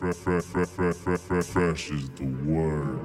fresh, is the word.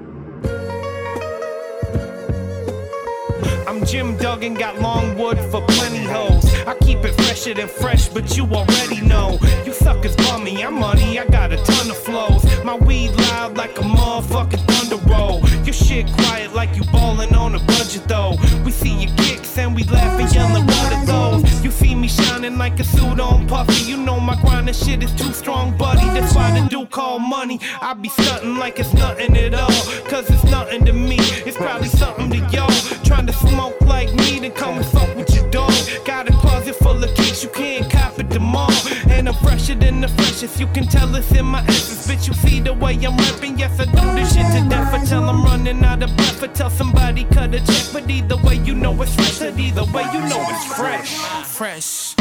I'm Jim Duggan, got long wood for plenty hoes. I keep it fresher than fresh, but you already know. You suckers bummy, I'm money, I got a ton of flows. My weed loud like a motherfucking thunder roll. Your shit quiet like you ballin' on a budget though. We see your kicks and we laugh and yellin' what are those? You see me shining like a suit on puffy. You know my grind and shit is too strong, buddy. That's why the dude call money. I be stuntin' like it's nothing at all. Cause it's nothing to me. It's probably something to y'all. Trying to smoke like me, then come and fuck with your Got a closet full of kicks, you can't cop it them all. And I'm fresher than the freshest, you can tell it's in my essence. Bitch, you see the way I'm rapping, yes, I do this shit to death. I tell I'm running out of breath, I tell somebody cut a check. But either way, you know it's fresh, and either way, you know it's fresh. Fresh,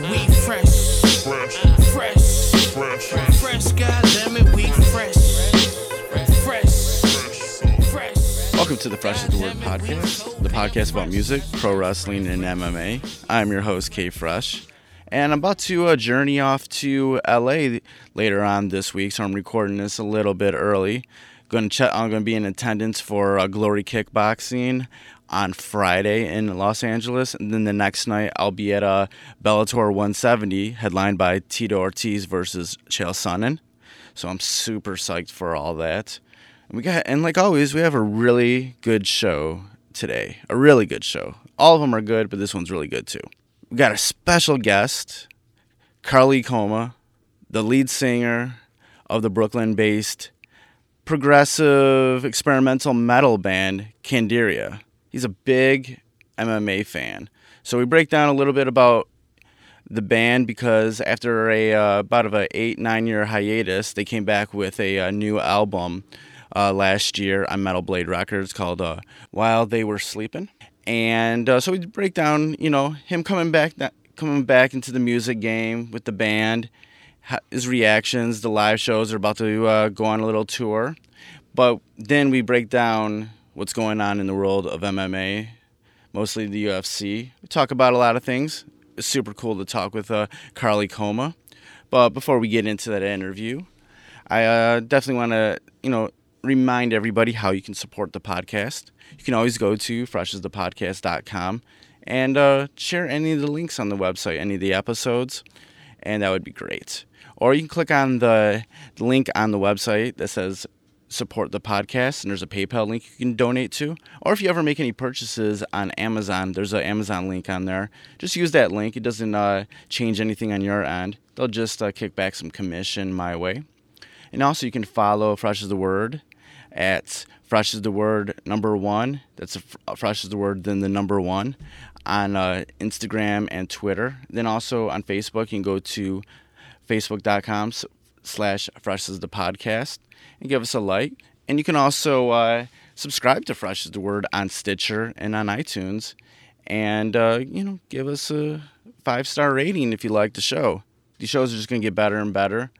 we fresh. Fresh, Fresh, fresh, fresh, goddammit, we Welcome to the Fresh is the Word podcast, the podcast about music, pro wrestling, and MMA. I'm your host, K Fresh, and I'm about to uh, journey off to LA later on this week, so I'm recording this a little bit early. Going to check, I'm going to be in attendance for uh, Glory Kickboxing on Friday in Los Angeles, and then the next night I'll be at uh, Bellator 170, headlined by Tito Ortiz versus Chael Sonnen. So I'm super psyched for all that. And we got and like always, we have a really good show today. A really good show. All of them are good, but this one's really good too. We got a special guest, Carley Coma, the lead singer of the Brooklyn-based progressive experimental metal band Candiria. He's a big MMA fan. So we break down a little bit about the band because after a uh, about of a eight nine year hiatus, they came back with a, uh new album uh, last year on Metal Blade Records called uh, "While They Were Sleeping," and uh, so we break down, you know, him coming back coming back into the music game with the band, his reactions, the live shows. They're about to uh, go on a little tour, but then we break down what's going on in the world of MMA, mostly the UFC. We talk about a lot of things. It's super cool to talk with uh, Carley Coma. But before we get into that interview, I uh, definitely want to, you know, remind everybody how you can support the podcast. You can always go to freshasthepodcast.com and uh, share any of the links on the website, any of the episodes, and that would be great. Or you can click on the link on the website that says support the podcast and there's a PayPal link you can donate to. Or if you ever make any purchases on Amazon, there's an Amazon link on there. Just use that link. It doesn't uh, change anything on your end. They'll just uh, kick back some commission my way. And also you can follow Fresh is the Word at Fresh is the Word number one. That's a, uh, Fresh is the Word, then the number one on uh, Instagram and Twitter. Then also on Facebook, you can go to facebook.com slash Fresh is the Podcast and give us a like. And you can also uh, subscribe to Fresh is the Word on Stitcher and on iTunes. And, uh, you know, give us a five star rating if you like the show. These shows are just going to get better and better.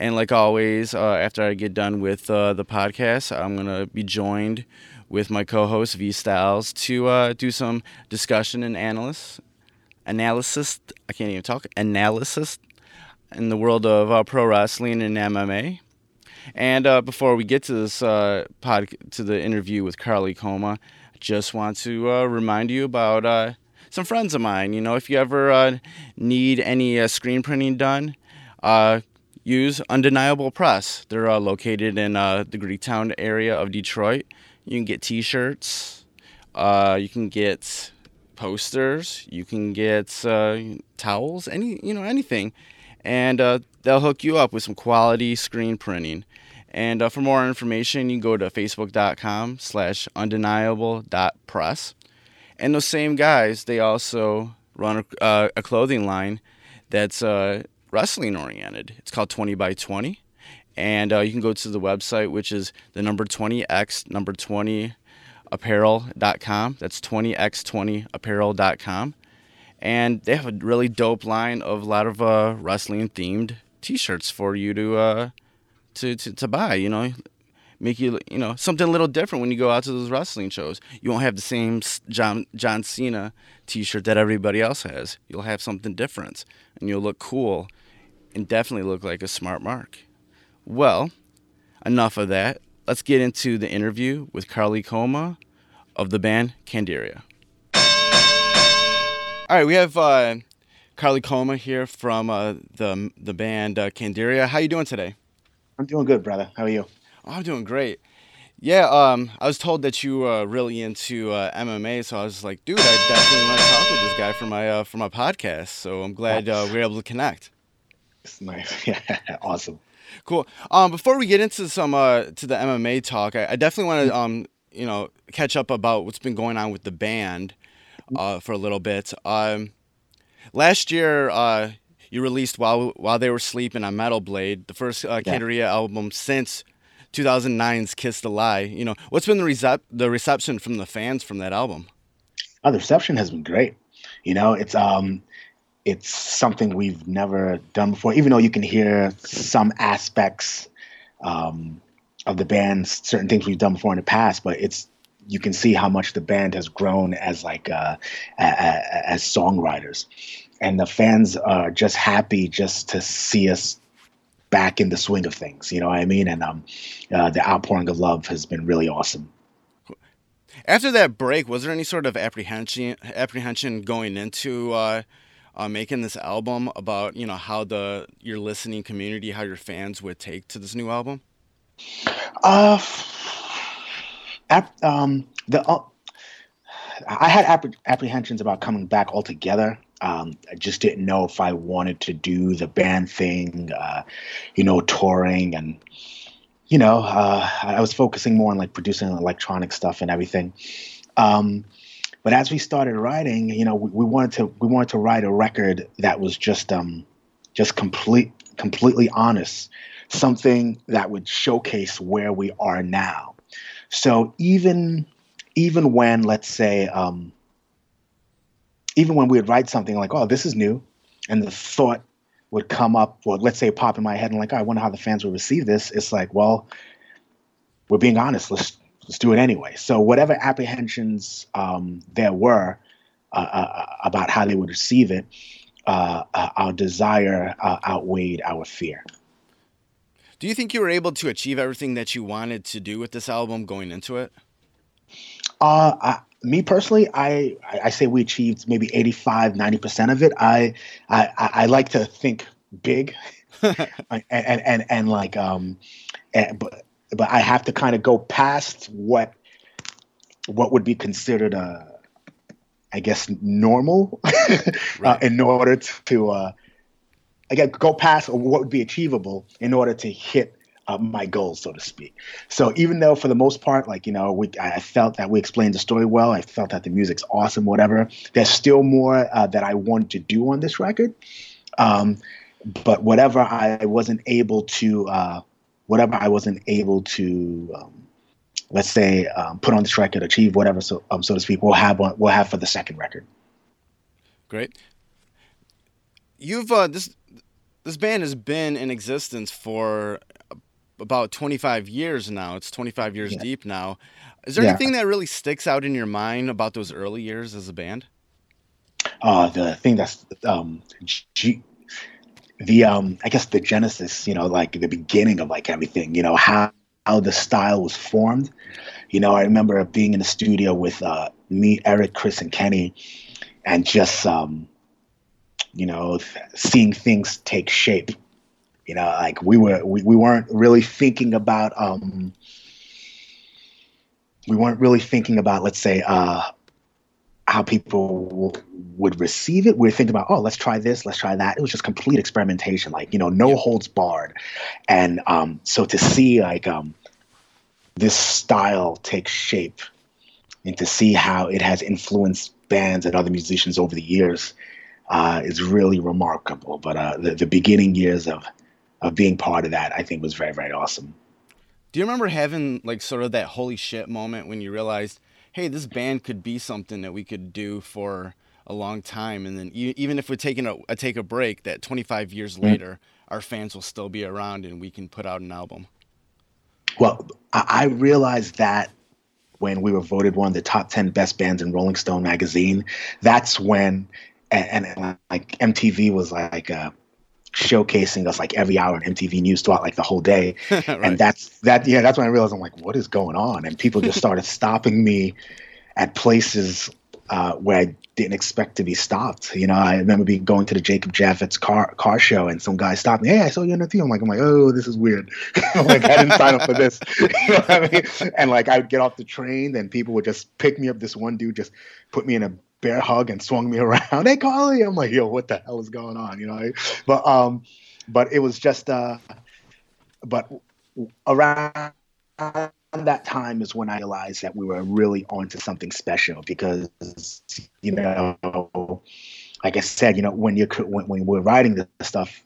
And like always, uh, after I get done with uh, the podcast, I'm going to be joined with my co host, V Styles, to uh, do some discussion and analysis. Analysis, I can't even talk, analysis in the world of uh, pro wrestling and MMA. And uh, before we get to this uh, pod, to the interview with Carley Coma, I just want to remind you about some friends of mine. You know, if you ever need any screen printing done, uh, use Undeniable Press. They're uh, located in uh, the Greektown area of Detroit. You can get T-shirts. Uh, you can get posters. You can get uh, towels. Any you know anything, and uh, they'll hook you up with some quality screen printing. And uh, for more information, you can go to facebook.com slash undeniable.press. And those same guys, they also run a, a clothing line that's wrestling oriented. It's called 20 by 20. And uh, you can go to the website, which is the number 20x, number 20 apparel.com. That's 20x20apparel.com. And they have a really dope line of a lot of uh, wrestling themed t shirts for you to, uh, to, to, to buy, you know make you you know something a little different when you go out to those wrestling shows. You won't have the same John John Cena T-shirt that everybody else has. You'll have something different, and you'll look cool, and definitely look like a smart mark. Well, enough of that. Let's get into the interview with Carley Coma of the band Candiria. All right, we have uh, Carley Coma here from uh, the the band uh, Candiria. How you doing today? I'm doing good, brother. How are you? Oh, I'm doing great. Yeah, um, I was told that you were really into uh, MMA, so I was like, dude, I definitely want to talk with this guy for my uh, for my podcast. So I'm glad uh, we were able to connect. It's nice. Yeah, awesome. Cool. Um, before we get into some uh, to the MMA talk, I, I definitely want to um, you know catch up about what's been going on with the band uh, for a little bit. Um, last year, uh, you released while while they were sleeping on Metal Blade, the first uh, Yeah. Album since 2009's Kiss the Lie. You know, what's been the recep- the reception from the fans from that album? Oh, the reception has been great. You know, it's um, it's something we've never done before. Even though you can hear some aspects um, of the band, certain things we've done before in the past, but it's you can see how much the band has grown as like uh, a, a, as songwriters, and the fans are just happy just to see us back in the swing of things. You know what I mean? And um, uh, the outpouring of love has been really awesome. After that break, was there any sort of apprehension apprehension going into uh, uh, making this album about you know how the your listening community, how your fans would take to this new album? Uh, ap- um, the uh, I had appre- apprehensions about coming back altogether. Um, I just didn't know if I wanted to do the band thing, uh, you know, touring, and you know, uh, I was focusing more on like producing electronic stuff and everything. Um, but as we started writing, you know, we, we wanted to we wanted to write a record that was just um, just complete completely honest, something that would showcase where we are now. So even even when let's say um, even when we would write something like, "Oh, this is new," and the thought would come up, or let's say pop in my head, and like, oh, "I wonder how the fans will receive this." It's like, well, we're being honest. Let's let's do it anyway. So whatever apprehensions um, there were uh, uh, about how they would receive it, uh, uh, our desire uh, outweighed our fear. Do you think you were able to achieve everything that you wanted to do with this album going into it? Uh, I, me personally, I, I say we achieved maybe 85, 90% of it. I, I, I I like to think big and, and, and, and like, um, and, but, but I have to kind of go past what, what would be considered, uh, I guess, normal uh, in order to, uh, again, go past what would be achievable in order to hit uh, my goals, so to speak. So even though for the most part, like you know, we I felt that we explained the story well. I felt that the music's awesome, whatever. There's still more uh, that I want to do on this record. Um, but whatever I wasn't able to, uh, whatever I wasn't able to, um, let's say, um, put on this record, achieve whatever, so um, so to speak, we'll have one, we'll have for the second record. Great. You've uh, this this band has been in existence for about 25 years now. It's 25 years Yeah. deep now. Is there Yeah. anything that really sticks out in your mind about those early years as a band? uh, the thing that's um, G- the um, I guess the genesis, you know, like the beginning of like everything, you know, how how the style was formed. You know, I remember being in the studio with uh, me, Eric, Chris, and Kenny, and just um, you know, seeing things take shape. You know, like we were we, we weren't really thinking about um, we weren't really thinking about let's say uh, how people would receive it. We are thinking about, oh, let's try this, let's try that. It was just complete experimentation, like you know, no holds barred. And um, so to see like um, this style take shape, and to see how it has influenced bands and other musicians over the years, uh, is really remarkable. But uh, the, the beginning years of of being part of that, I think, was very very awesome. Do you remember having like sort of that holy shit moment when you realized, hey, this band could be something that we could do for a long time, and then even if we're taking a, a take a break, that 25 years later, our fans will still be around and we can put out an album. Well, I, I realized that when we were voted one of the top 10 best bands in Rolling Stone magazine, that's when, and, and, and like MTV was like uh, showcasing us like every hour on MTV News throughout like the whole day. Right. And that's that. Yeah, that's when I realized I'm like, what is going on? And people just started stopping me at places uh, where I didn't expect to be stopped. You know, I remember being going to the Jacob Javits car car show, and some guy stopped me. Hey, I saw you on the team. I'm like, I'm like, oh, this is weird. I'm like, I didn't sign up for this. you know what I mean? And like, I would get off the train, and people would just pick me up. This one dude just put me in a bear hug and swung me around. Hey, Carly. I'm like, yo, what the hell is going on? You know, but um, but it was just uh, but around that time is when I realized that we were really onto something special because you know, like I said, you know, when you're when, when we're writing the stuff,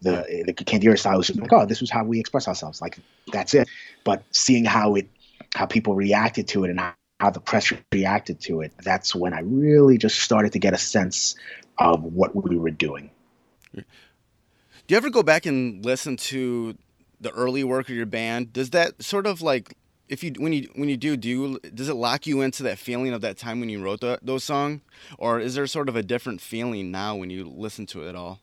the the Candiria style was just like, oh, this was how we express ourselves, like that's it. But seeing how it, how people reacted to it, and how, the press reacted to it, that's when I really just started to get a sense of what we were doing. Do you ever go back and listen to the early work of your band? Does that sort of like if you when you when you do do you, does it lock you into that feeling of that time when you wrote the, those songs, or is there sort of a different feeling now when you listen to it all?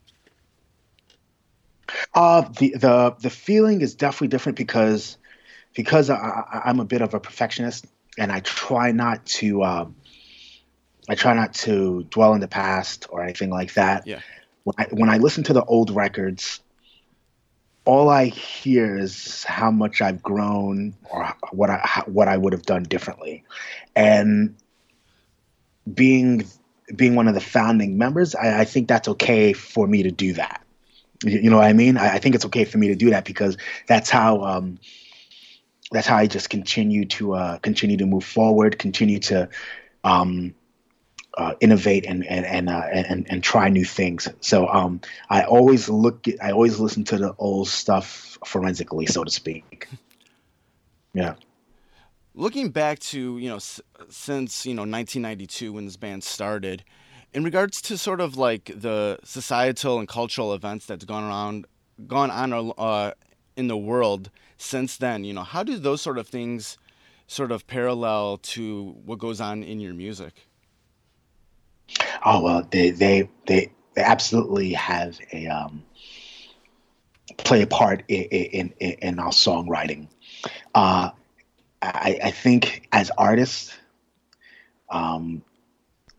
Uh, the the the feeling is definitely different because because I, I'm a bit of a perfectionist and I try not to um, I try not to dwell in the past or anything like that. Yeah. When I, when I listen to the old records, all I hear is how much I've grown or what I what I would have done differently, and being being one of the founding members, I, I think that's okay for me to do that. You, you know what I mean? I, I, think it's okay for me to do that because that's how um, that's how I just continue to uh, continue to move forward, continue to um, uh, innovate and and and, uh, and and try new things. So um, I always look. I always listen to the old stuff forensically, so to speak. Yeah. Looking back to you know s- since you know 1992 when this band started, in regards to sort of like the societal and cultural events that's gone around, gone on uh, in the world since then, you know, how do those sort of things sort of parallel to what goes on in your music? Oh well, they they they, they absolutely have a um, play a part in in, in our songwriting. Uh, I, I think as artists, um,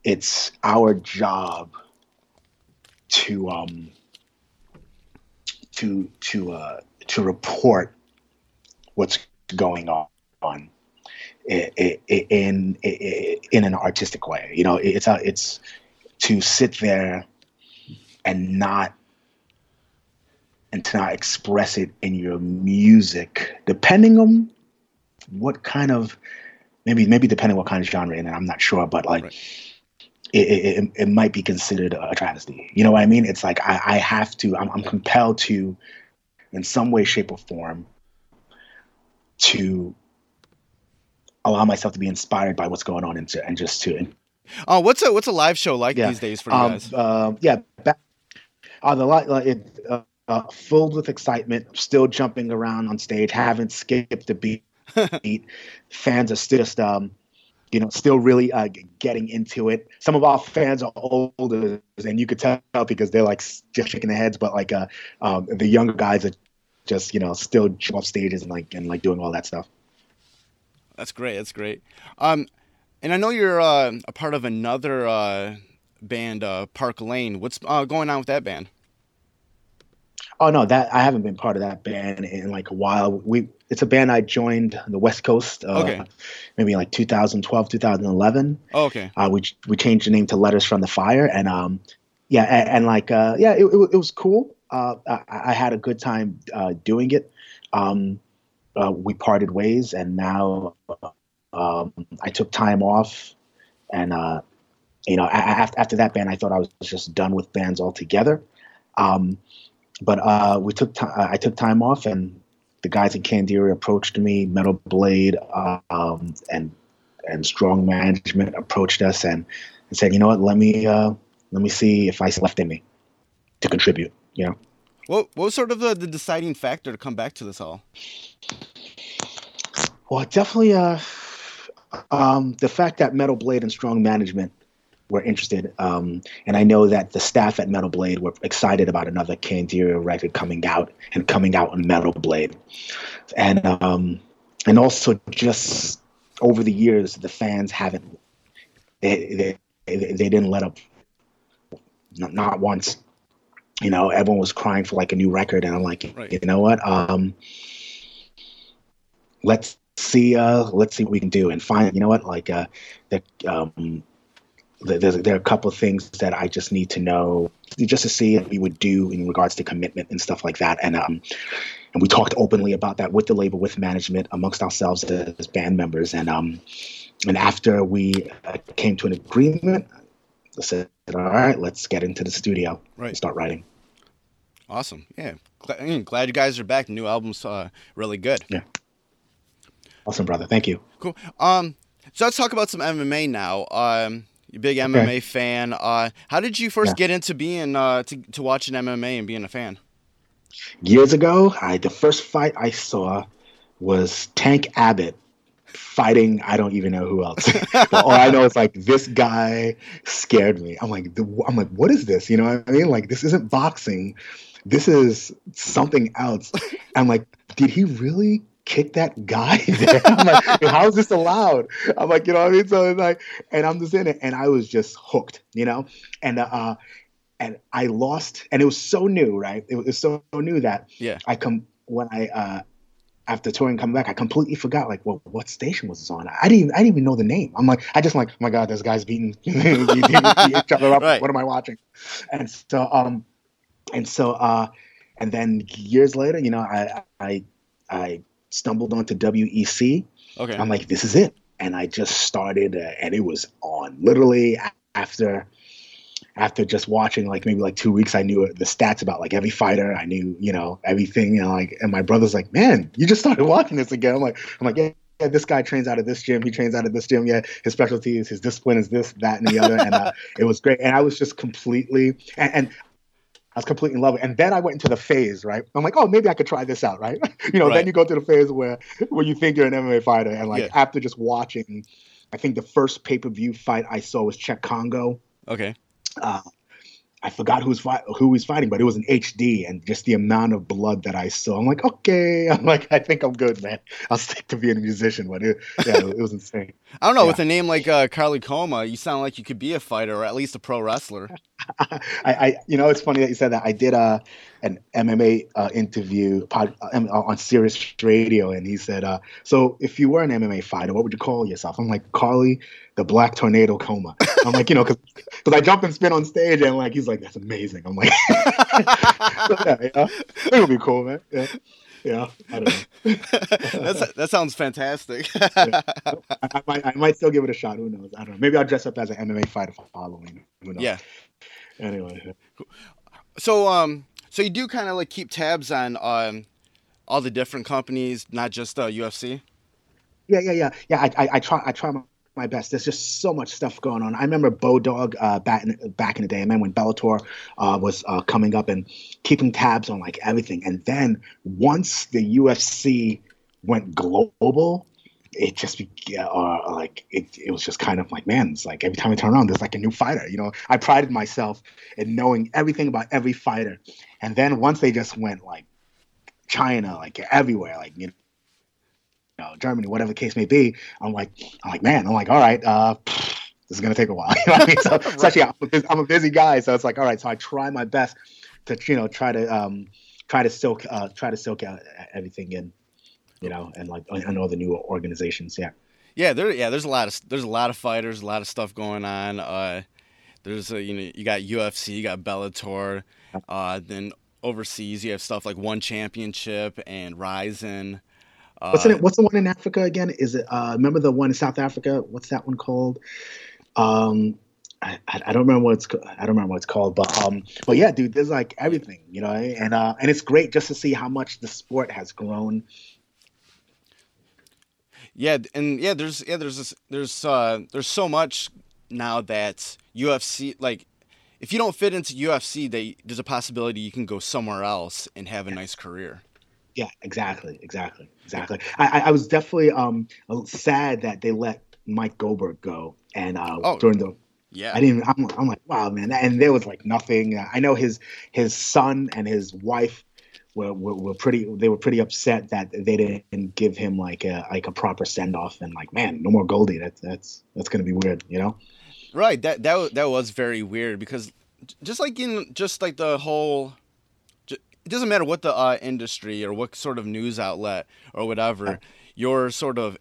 it's our job to um, to to uh, to report what's going on in in in an artistic way. You know, it's a, it's to sit there and not and to not express it in your music, depending on what kind of maybe maybe depending what kind of genre and I'm not sure, but like. Right. It, it, it, might be considered a travesty. You know what I mean? It's like I, I have to, I'm, I'm compelled to, in some way, shape, or form, to allow myself to be inspired by what's going on and, to, and just to. Oh, what's a what's a live show like yeah. these days for you um, guys? Uh, yeah, back, uh, the uh, it uh, uh, filled with excitement, still jumping around on stage, haven't skipped a beat. fans are still just um, you know, still really uh, getting into it. Some of our fans are older, and you could tell because they're like just shaking their heads. But like, uh, um, the younger guys are just you know still jump off stages and like and like doing all that stuff. That's great. That's great. Um, and I know you're uh, a part of another uh, band, uh, Park Lane. What's uh, going on with that band? Oh no, that I haven't been part of that band in like a while. We it's a band I joined the West Coast. Uh, okay. Maybe like 2012, 2011. Oh, okay. Uh, we we changed the name to Letters from the Fire, and um, yeah, and, and like uh, yeah, it, it, it was cool. Uh, I, I, had a good time uh, doing it. Um, uh, we parted ways, and now um, I took time off, and uh, you know, after after that band, I thought I was just done with bands altogether. Um, but uh, we took t- I took time off, and the guys in Candiria approached me. Metal Blade um, and and Strong Management approached us and, and said, you know what, let me uh, let me see if I left in me to contribute. You know. What what was sort of the, the deciding factor to come back to this all? Well, definitely uh, um, the fact that Metal Blade and Strong Management were interested. Um, and I know that the staff at Metal Blade were excited about another Candiria record coming out and coming out on Metal Blade. And um, and also just over the years, the fans haven't they they, they didn't let up not, not once. You know, everyone was crying for like a new record, and I'm like, Right. you know what? Um, let's see. Uh, let's see what we can do, and find. You know what? Like, uh, the um, th- there's there are a couple of things that I just need to know just to see what we would do in regards to commitment and stuff like that. And um, and we talked openly about that with the label, with management, amongst ourselves as band members. And um, and after we uh, came to an agreement, I said, "All right, let's get into the studio Right. and start writing." Awesome. Yeah. Glad, I mean, glad you guys are back. The new album's uh, really good. Yeah. Awesome, brother. Thank you. Cool. Um, so let's talk about some MMA now. Um, you big MMA fan. Uh, how did you first Yeah. get into being uh to, to watching MMA and being a fan? Years ago, I the first fight I saw was Tank Abbott fighting I don't even know who else. all I know is like this guy scared me. I'm like the, I'm like what is this? You know what I mean? Like this isn't boxing. This is something else. I'm like did he really kick that guy there? I'm like how is this allowed? I'm like you know what I mean? So it's like and I'm just in it and I was just hooked, you know? And uh and I lost and it was so new, right? It was so new that Yeah. I come when I uh after touring coming back, I completely forgot like well what station was this on? I didn't even, I didn't even know the name. I'm like I just like oh my god, this guy's beating, beating each other up. Right. What am I watching? And so um and so uh and then years later, you know, I I I stumbled onto WEC. Okay. I'm like this is it, and I just started, uh, and it was on literally after after just watching like maybe like two weeks, I knew the stats about like every fighter. I knew, you know, everything. Know, like, and my brother's like, "Man, you just started watching this again." I'm like, I'm like, yeah, yeah, this guy trains out of this gym. He trains out of this gym. Yeah, his specialty is his discipline is this, that, and the other. And uh, it was great. And I was just completely and. and I was completely in love. And then I went into the phase, right? I'm like, oh, maybe I could try this out, right? you know, Right. then you go to the phase where where you think you're an MMA fighter. And like Yeah. after just watching, I think the first pay-per-view fight I saw was Cheick Kongo okay. Uh, I forgot who's fight, who he's fighting, but it was an HD, and just the amount of blood that I saw, I'm like, okay, I'm like, I think I'm good, man. I'll stick to being a musician, but it, yeah, it was insane. I don't know. Yeah. With a name like uh, Carley Coma, you sound like you could be a fighter or at least a pro wrestler. I, I, you know, it's funny that you said that. I did a an MMA uh, interview pod, uh, on Sirius Radio, and he said, uh, "So, if you were an MMA fighter, what would you call yourself?" I'm like, "Carly, the Black Tornado Coma." I'm like, you know, because I jump and spin on stage, and like he's like, "That's amazing." I'm like, so, yeah, you it would be cool, man. Yeah, yeah. I don't know. That's, that sounds fantastic. I, I might, I might still give it a shot. Who knows? I don't know. Maybe I'll dress up as an MMA fighter for Halloween. Who knows? yeah. Anyway. So um, so you do kind of like keep tabs on um, all the different companies, not just uh, UFC. Yeah, yeah, yeah, yeah. I, I, I try, I try my, best. There's just so much stuff going on. I remember Bodog uh, back in, back in the day. I remember when Bellator uh, was uh, coming up and keeping tabs on like everything. And then once the UFC went global, it just be uh, like it, it was just kind of like man, it's like every time I turn around, there's like a new fighter. You know, I prided myself in knowing everything about every fighter. And then once they just went like China, like everywhere, like you know Germany, whatever the case may be. I'm like, I'm like, man, I'm like, all right, uh, this is gonna take a while. You know I mean? So, especially I'm a, busy, I'm a busy guy, so it's like, all right, so I try my best to, you know, try to um, try to soak, uh, try to soak out everything in, you know, and like I know the new organizations, yeah. Yeah, there. Yeah, there's a lot of there's a lot of fighters, a lot of stuff going on. Uh, there's a, you know you got UFC, you got Bellator, uh, then overseas you have stuff like One Championship and Rizin. Uh, What's in it? What's the one in Africa again? Is it? Uh, remember the one in South Africa? What's that one called? Um, I, I don't remember what it's I don't remember what it's called, but um, but yeah, dude, there's like everything, you know, and uh, and it's great just to see how much the sport has grown. Yeah, and yeah, there's yeah, there's this, there's uh there's so much now that UFC like if you don't fit into UFC, they there's a possibility you can go somewhere else and have a nice career. Yeah, exactly, exactly, exactly. I, I- was definitely um sad that they let Mike Goldberg go, and uh, Oh. during the Yeah. I didn't. I'm, I'm like, wow, man. And there was like nothing. I know his his son and his wife were, were, were pretty. They were pretty upset that they didn't give him like a like a proper send off. And like, man, no more Goldie. That's that's that's gonna be weird, you know? Right. That that that was very weird because just like in just like the whole. It doesn't matter what the uh, industry or what sort of news outlet or whatever, your sort of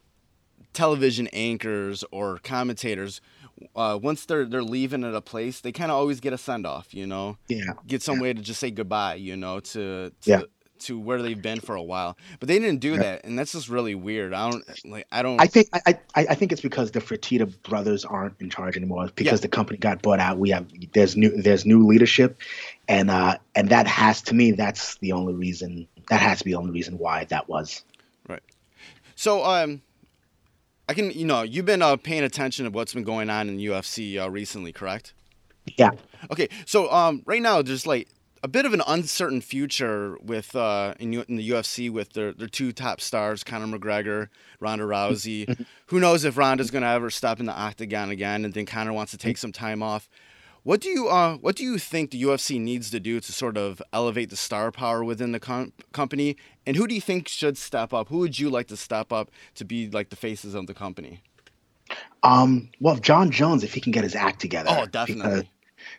television anchors or commentators, uh, once they're they're leaving at a place, they kind of always get a send off. You know, Yeah. get some way to just say goodbye. You know, to, to Yeah. to where they've been for a while, but they didn't do Yeah. that, and that's just really weird. I don't like. I don't. I think I, I I think it's because the Fertitta brothers aren't in charge anymore because the company got bought out. We have there's new there's new leadership, and uh and that has to me that's the only reason that has to be the only reason why that was. Right. So, um, I can, you know, you've been uh, paying attention to what's been going on in UFC uh, recently, correct? Yeah. Okay, so um, right now there's like a bit of an uncertain future with uh, in, in the UFC with their their two top stars, Conor McGregor, Ronda Rousey. Who knows if Ronda's gonna ever step in the octagon again, and then Conor wants to take some time off. What do you uh, what do you think the UFC needs to do to sort of elevate the star power within the com- company? And who do you think should step up? Who would you like to step up to be like the faces of the company? Um. Well, Jon Jones, if he can get his act together. Oh, definitely.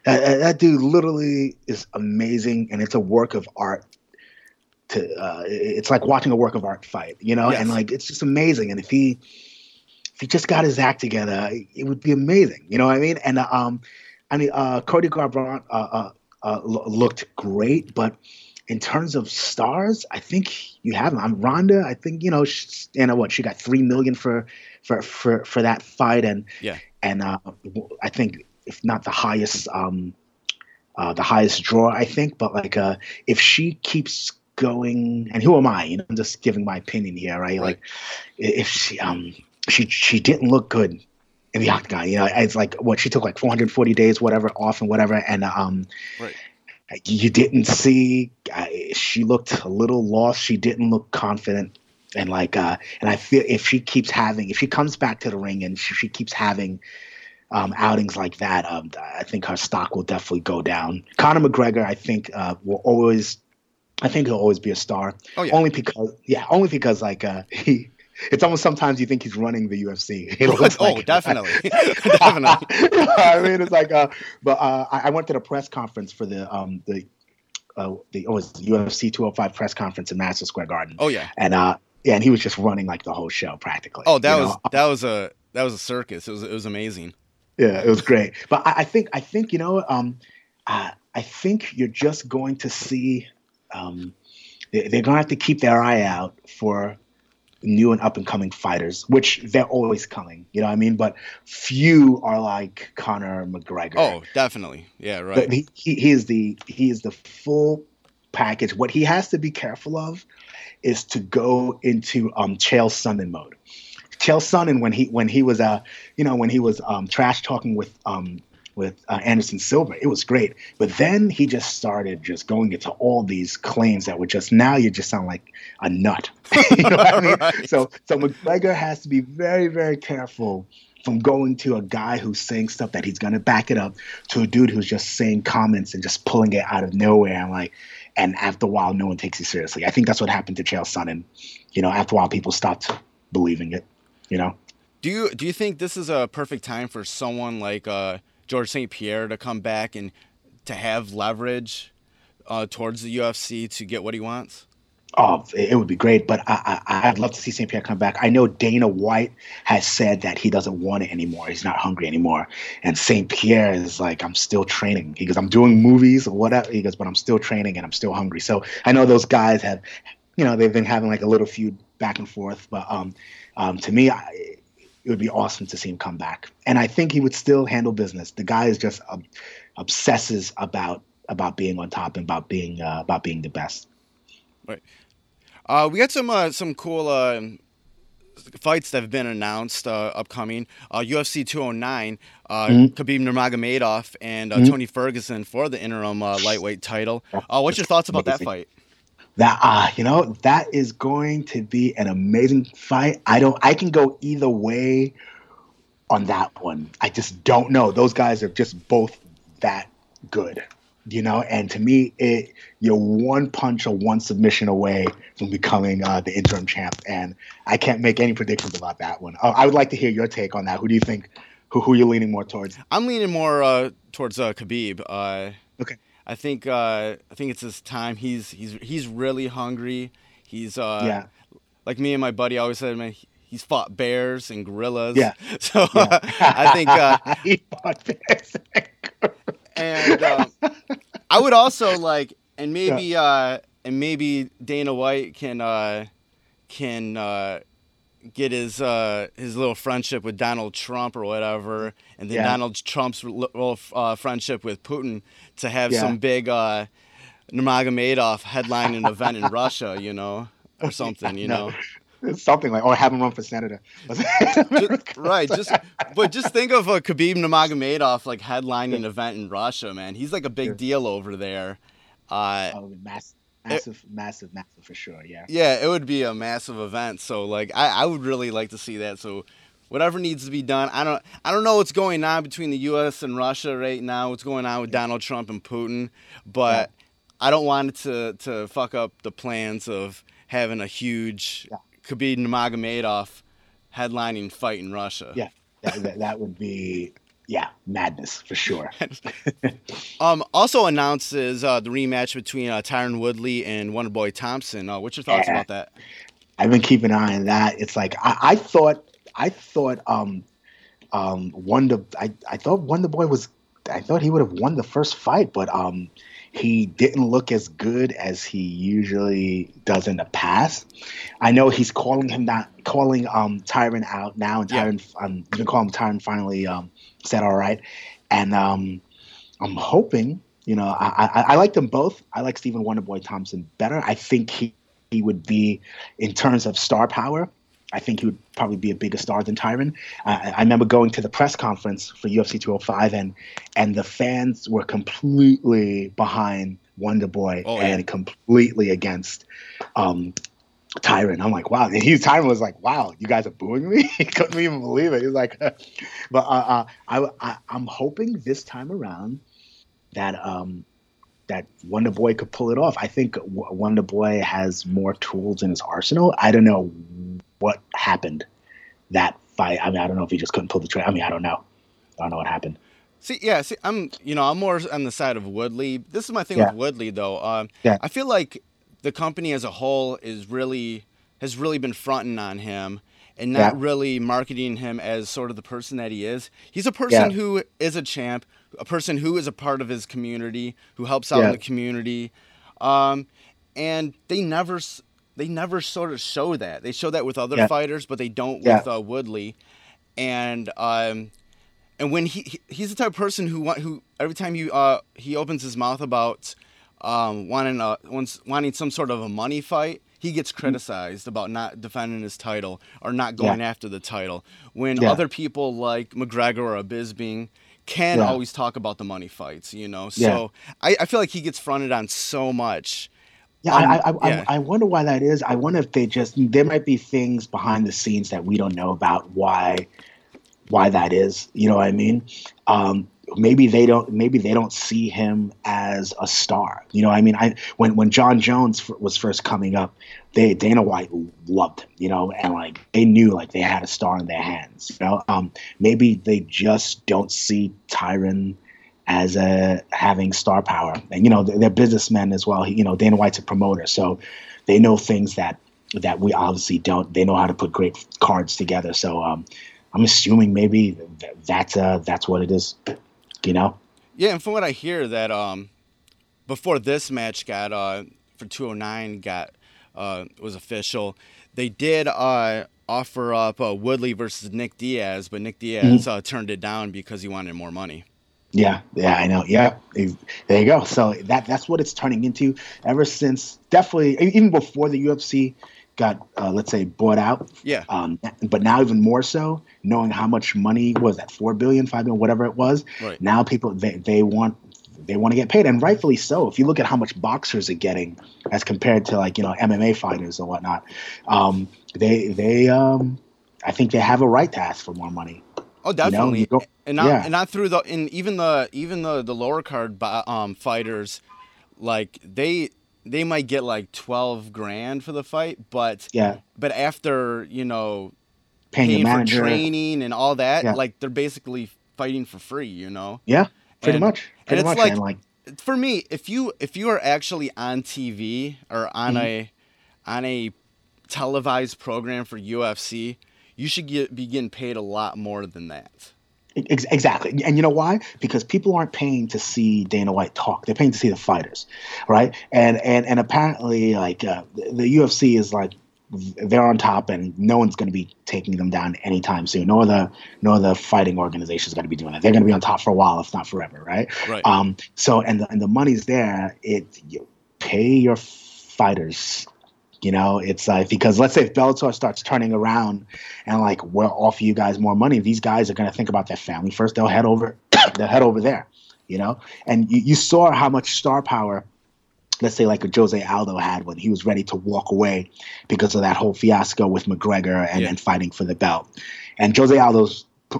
That, that- dude literally is amazing, and it's a work of art. To uh, it's like watching a work of art fight, you know, and like it's just amazing. And if he if he just got his act together, it would be amazing. You know what I mean? And uh, um, I mean, uh, Cody Garbrandt uh, uh, uh, looked great, but in terms of stars, I think you have him. I'm Ronda. I think you know, she, you know what? She got three million for for for for that fight, and Yeah. and uh, I think if not the highest, um, uh, the highest draw, I think. But like, uh, if she keeps going, and who am I? You know, I'm just giving my opinion here, right? Right. Like, if she um she she didn't look good in the octagon, you know, it's like what she took like 440 days, whatever, off and whatever, and um. Right. You didn't see. Uh, she looked a little lost. She didn't look confident, and like, uh, and I feel if she keeps having, if she comes back to the ring and she, she keeps having um, outings like that, um, I think her stock will definitely go down. Conor McGregor, I think, uh, will always, I think he'll always be a star. Oh yeah. Only because, yeah, only because like uh, he, it's almost sometimes you think he's running the UFC. Oh, like- definitely, definitely. I mean, it's like, uh, but uh, I, I went to the press conference for the um the uh, the oh, the UFC 205 press conference in Madison Square Garden, Oh yeah. and uh, yeah, and he was just running like the whole show practically. Oh, that was know? that was a that was a circus. It was it was amazing. yeah, it was great. But I, I think I think you know um, uh, I think you're just going to see um, they, they're gonna have to keep their eye out for new and up and coming fighters, which they're always coming. You know what I mean? But few are like Conor McGregor. Oh, definitely. Yeah, But right. he, he, he is the he is the full package. What he has to be careful of is to go into um Chael Sonnen mode. Chael Sonnen when he when he was uh you know when he was um trash talking with um with uh, Anderson Silva, it was great. But then he just started just going into all these claims that were just now you just sound like a nut. you know what I mean? Right. So so McGregor has to be very very careful from going to a guy who's saying stuff that he's gonna back it up to a dude who's just saying comments and just pulling it out of nowhere. And like, and after a while, no one takes you seriously. I think that's what happened to Chael Sonnen. You know, after a while, people stopped believing it. You know, Do you do you think this is a perfect time for someone like uh, George St. Pierre to come back and to have leverage uh, towards the UFC to get what he wants? oh, it, would be great. But I, I, I'd love to see St. Pierre come back. I know Dana White has said that he doesn't want it anymore. He's not hungry anymore. And St. Pierre is like, I'm still training. He goes, I'm doing movies or whatever. He goes, but I'm still training and I'm still hungry. So I know those guys have, you know, they've been having like a little feud back and forth. But um, um, to me, I, it would be awesome to see him come back. And I think he would still handle business. The guy is just um, obsesses about about being on top and about being uh, about being the best. Right. Uh, we got some uh, some cool uh, fights that have been announced uh, upcoming. Uh, UFC 209, uh, Mhm. Khabib Nurmagomedov and uh, Mhm. Tony Ferguson for the interim uh, lightweight title. Uh, what's your thoughts about that fight? That uh, you know, that is going to be an amazing fight. I don't I can go either way on that one. I just don't know. Those guys are just both that good, you know. And to me, it you're one punch or one submission away from becoming uh, the interim champ, and I can't make any predictions about that one. Uh, I would like to hear your take on that. Who do you think? Who who are you leaning more towards? I'm leaning more uh, towards uh, Khabib. Uh, Okay. I think uh, I think it's his time. He's he's he's really hungry. He's uh, Yeah. like me and my buddy always said, man. He's fought bears and gorillas. Yeah. So I think, uh, He fought bears. and um, I would also like, and maybe, uh, and maybe Dana White can uh, can uh, get his uh, his little friendship with Donald Trump or whatever, and then Yeah. Donald Trump's little uh, friendship with Putin to have Yeah. some big uh, Nurmagomedov headline an event in Russia, you know, or something, you No. know. Something like, or have him run for senator. Just- right, just but just think of a Khabib Nurmagomedov like headlining an event in Russia, man. He's like a big Sure. deal over there. Uh, Oh, massive, massive, massive, massive for sure. Yeah. yeah, it would be a massive event. So like, I, I would really like to see that. So whatever needs to be done, I don't I don't know what's going on between the U.S. and Russia right now. What's going on with Donald Trump and Putin, but I don't want it to to fuck up the plans of having a huge Yeah. Khabib Nurmagomedov headlining fight in Russia. Yeah. That, that would be, yeah, madness for sure. Um, also announces uh, the rematch between uh, Tyron Woodley and Wonderboy Thompson. Uh, what's your thoughts Yeah. about that? I've been keeping an eye on that. It's like I, I thought, I thought, um, um, Wonder, I, I thought Wonder Boy was, I thought he would have won the first fight, but um, he didn't look as good as he usually does in the past. I know he's calling him that, calling um Tyron out now, and Yeah. Tyron, um, you can call him Tyron finally um said all right, and um, I'm hoping, you know, I, I I like them both. I like Stephen Wonderboy Thompson better. I think he he would be in terms of star power. I think he would probably be a bigger star than Tyron. I, I remember going to the press conference for UFC 205, and and the fans were completely behind Wonder Boy Oh, yeah. and completely against um, Tyron. I'm like, wow. And he Tyron was like, wow, you guys are booing me. he couldn't even believe it. He's like, but uh, uh, I, I I'm hoping this time around that um that Wonder Boy could pull it off. I think Wonder Boy has more tools in his arsenal. I don't know what happened that fight. I mean, I don't know if he just couldn't pull the trigger. I mean, I don't know. I don't know what happened. See, yeah, see, I'm, you know, I'm more on the side of Woodley. This is my thing Yeah. with Woodley, though. Um, Yeah. I feel like the company as a whole is really has really been fronting on him and not Yeah. really marketing him as sort of the person that he is. He's a person Yeah. who is a champ, a person who is a part of his community, who helps out Yeah. in the community, um, and they never. They never sort of show that. They show that with other fighters, but they don't with uh, Woodley. And um, and when he, he he's the type of person who want who every time you uh he opens his mouth about um wanting a wanting some sort of a money fight he gets criticized about not defending his title or not going after the title when Yeah. other people like McGregor or Bisping can Yeah. always talk about the money fights you know Yeah. so I, I feel like he gets fronted on so much Yeah, Um, I, I, I, yeah. I wonder why that is. I wonder if they just there might be things behind the scenes that we don't know about why why that is. You know what I mean? Um, maybe they don't. Maybe they don't see him as a star. You know I mean? I when when Jon Jones f- was first coming up, they Dana White loved him. You know, and like they knew like they had a star in their hands. You know, um, maybe they just don't see Tyron as a having star power. And you know, they're, they're businessmen as well. You know, Dana White's a promoter, so they know things that that we obviously don't. They know how to put great cards together. So um, I'm assuming maybe th- that's uh that's what it is. You know? Yeah, and from what I hear, that um, before this match got uh for 209 got uh was official, they did uh offer up uh, Woodley versus Nick Diaz, but Nick Diaz uh, turned it down because he wanted more money. Yeah, yeah, I know. Yeah, there you go. So that that's what it's turning into. Ever since, definitely, even before the UFC got, uh, let's say, bought out. Yeah. Um, but now even more so, knowing how much money was that four billion, five billion, whatever it was. Right. Now people they they want they want to get paid, and rightfully so. If you look at how much boxers are getting as compared to like you know MMA fighters or whatnot, um, they they um, I think they have a right to ask for more money. Oh, know, definitely. you go- and not yeah. and not through the and even the even the the lower card um fighters, like they they might get like twelve grand for the fight, but yeah, but after you know paying, paying for manager. training and all that, Yeah. like they're basically fighting for free, you know. Yeah, pretty And- much. Pretty it's much. like- and like, For me, if you if you are actually on TV or on Mm-hmm. a on a televised program for UFC, you should get be getting paid a lot more than that. Ex- exactly. And you know why? Because people aren't paying to see Dana White talk. They're paying to see the fighters, right? And and and apparently, like uh, the UFC is like they're on top, and no one's going to be taking them down anytime soon. No other no other fighting organization is going to be doing that. They're going to be on top for a while, if not forever, right? Right. Um. So and the, and the money's there. It you pay your fighters. You know, it's like because let's say if Bellator starts turning around and like we'll offer you guys more money, these guys are going to think about their family first. They'll head over, they'll head over there. You know, and you, you saw how much star power, let's say like a Jose Aldo had when he was ready to walk away because of that whole fiasco with McGregor and, Yeah. and fighting for the belt. And Jose Aldo's p-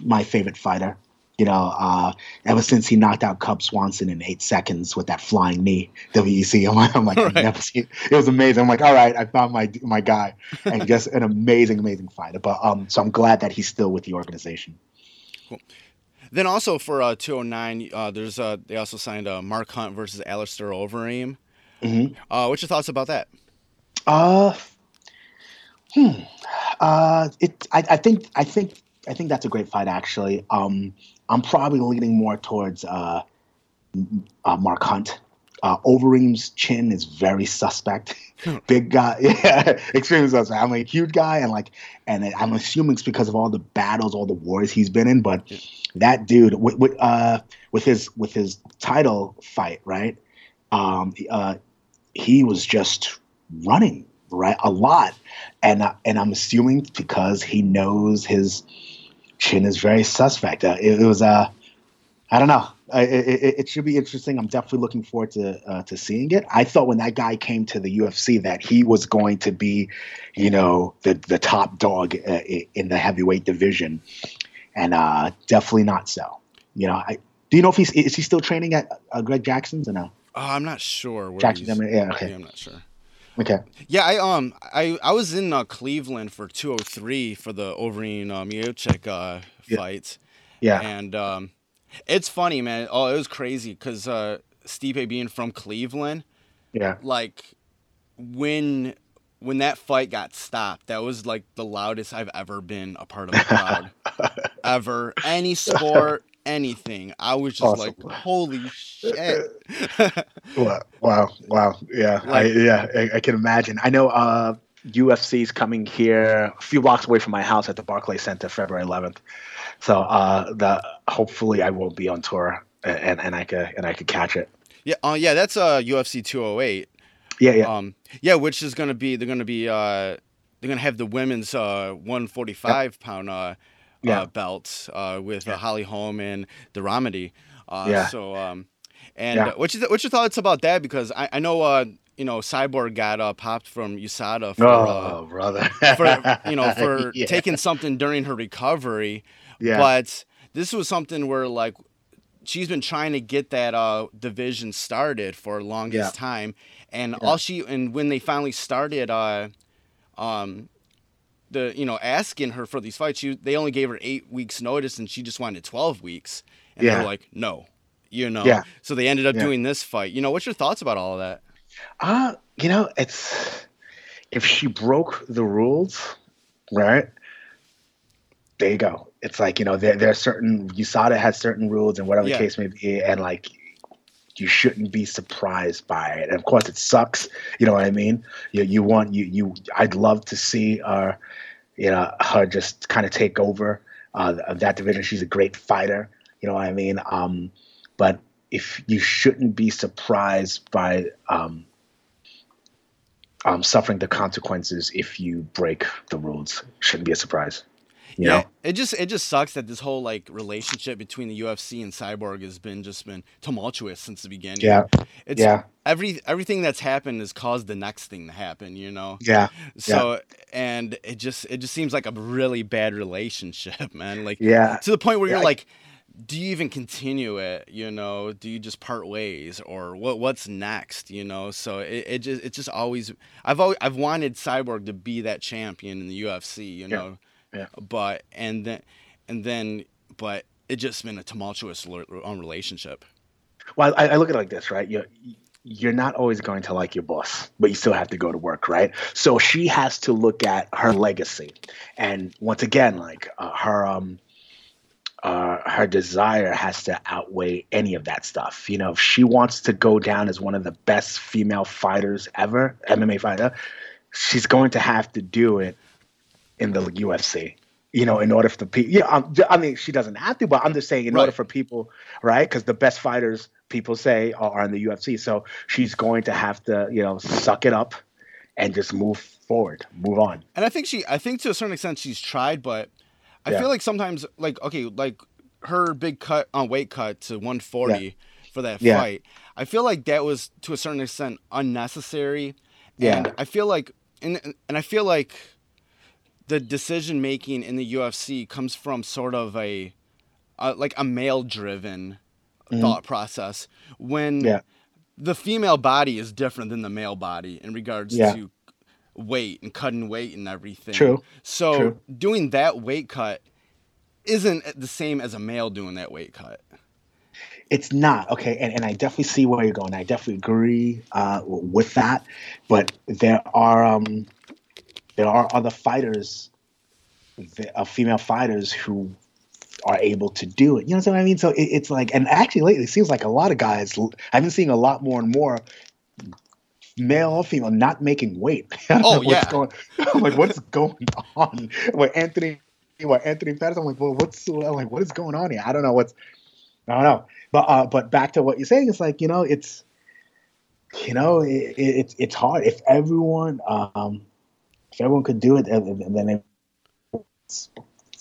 my favorite fighter. You know, uh, ever since he knocked out Cub Swanson in eight seconds with that flying knee, WEC, I'm like, I'm like Right. never seen. It was amazing. I'm like, all right, I found my my guy, and just an amazing, amazing fighter. But um, so I'm glad that he's still with the organization. Then also for uh, 209, uh, there's uh, they also signed uh, Mark Hunt versus Alistair Overeem. Mhm. Uh, what's your thoughts about that? Uh, hmm. Uh, it. I, I think. I think. I think that's a great fight. Actually, um, I'm probably leaning more towards uh, uh Mark Hunt. Uh, Overeem's chin is very suspect. Big guy, yeah, extremely suspect. I'm a huge guy, and like, and I'm assuming it's because of all the battles, all the wars he's been in. But that dude, with, with uh, with his with his title fight, right? Um, uh, he was just running right a lot, and uh, and I'm assuming because he knows his chin is very suspect. Uh, it, it was uh, I don't know. I- It, it, it should be interesting. I'm definitely looking forward to uh, to seeing it. I thought when that guy came to the UFC that he was going to be, you know, the the top dog uh, in the heavyweight division, and uh, definitely not so. You know, I do you know if he's is he still training at uh, Greg Jackson's or no? Uh, I'm not sure. Where Jackson, I mean, yeah, okay. I'm not sure. Okay. Yeah, I um I I was in uh, Cleveland for 203 for the Overeem uh, Miocic uh, Yeah. fight, Yeah. and um, it's funny, man. Oh, it was crazy because uh, Stipe being from Cleveland, Yeah. like when when that fight got stopped, that was like the loudest I've ever been a part of a crowd ever. Any sport, anything. I was just Awesome. like, holy shit. Wow, wow, wow. Yeah, I, yeah, I, I can imagine. I know uh, UFC's coming here a few blocks away from my house at the Barclays Center, February 11th. So uh, the hopefully I will be on tour and and I could and I could catch it. yeah, uh, yeah, that's uh, UFC 208. Yeah, yeah, Um, yeah, which is gonna be they're gonna be uh, they're gonna have the women's uh 145 pound uh, Yeah. uh belt uh with uh, Holly Holm and de Randamie. Uh, Yeah. So um, and Yeah. uh, what's your what's your thoughts about that? Because I, I know uh you know Cyborg got uh, popped from USADA for uh, oh, brother. for you know for Yeah. taking something during her recovery. Yeah. But this was something where like she's been trying to get that uh division started for longest Yeah. time, and Yeah. all she and when they finally started uh um the you know asking her for these fights, she they only gave her eight weeks notice, and she just wanted twelve weeks, and Yeah. they're like no. You know, Yeah. so they ended up Yeah. doing this fight. You know, what's your thoughts about all of that? Uh, you know, it's if she broke the rules, right? There you go. It's like you know, there there are certain USADA has certain rules and whatever Yeah. the case may be, and like you shouldn't be surprised by it. And of course, it sucks. You know what I mean? You you want you you. I'd love to see uh, you know, her just kind of take over uh, that division. She's a great fighter. You know what I mean? Um, but if you shouldn't be surprised by um, um, suffering the consequences if you break the rules, shouldn't be a surprise. You yeah, know? it just it just sucks that this whole like relationship between the UFC and Cyborg has been just been tumultuous since the beginning. Yeah. It's Yeah. every everything that's happened has caused the next thing to happen, you know. Yeah. So and it just it just seems like a really bad relationship, man. Like Yeah. to the point where Yeah, you're like do you even continue it you know do you just part ways or what what's next you know so it, it just it's just always i've always i've wanted cyborg to be that champion in the ufc you Yeah, know yeah. But and then and then but it just been a tumultuous um, relationship Well, I, I look at it like this, right? You're you're not always going to like your boss, but you still have to go to work, right? So she has to look at her legacy, and once again, like uh, her um. Uh, her desire has to outweigh any of that stuff. You know, if she wants to go down as one of the best female fighters ever, MMA fighter, she's going to have to do it in the UFC. You know, in order for the people, yeah, um, j- I mean, she doesn't have to, but I'm just saying, in order for people, right? Because the best fighters, people say, are, are in the UFC. So she's going to have to, you know, suck it up and just move forward, move on. and i think she i think to a certain extent she's tried but i Yeah. feel like sometimes like okay like her big cut on weight cut to 140 for that Yeah. fight i feel like that was to a certain extent unnecessary Yeah. and i feel like and, and i feel like the decision making in the ufc comes from sort of a uh, like a male driven thought process when Mm-hmm. Yeah. the female body is different than the male body in regards Yeah. to weight and cutting weight and everything. True. So True. doing that weight cut isn't the same as a male doing that weight cut. It's not okay, and, and I definitely see where you're going. I definitely agree uh, with that, but there are um, there are other fighters, uh, female fighters who are able to do it. You know what I mean? So it, it's like, and actually lately, it seems like a lot of guys. I've been seeing a lot more and more male or female not making weight. Oh, yeah. going, I'm like, what's going on? With Anthony, with Anthony Pettis, I'm like, well, what's I'm like, what is going on here? I don't know what's, I don't know. But uh, but back to what you're saying, it's like you know, it's, you know, it, it, it's it's hard. If everyone, um, if everyone could do it, then it's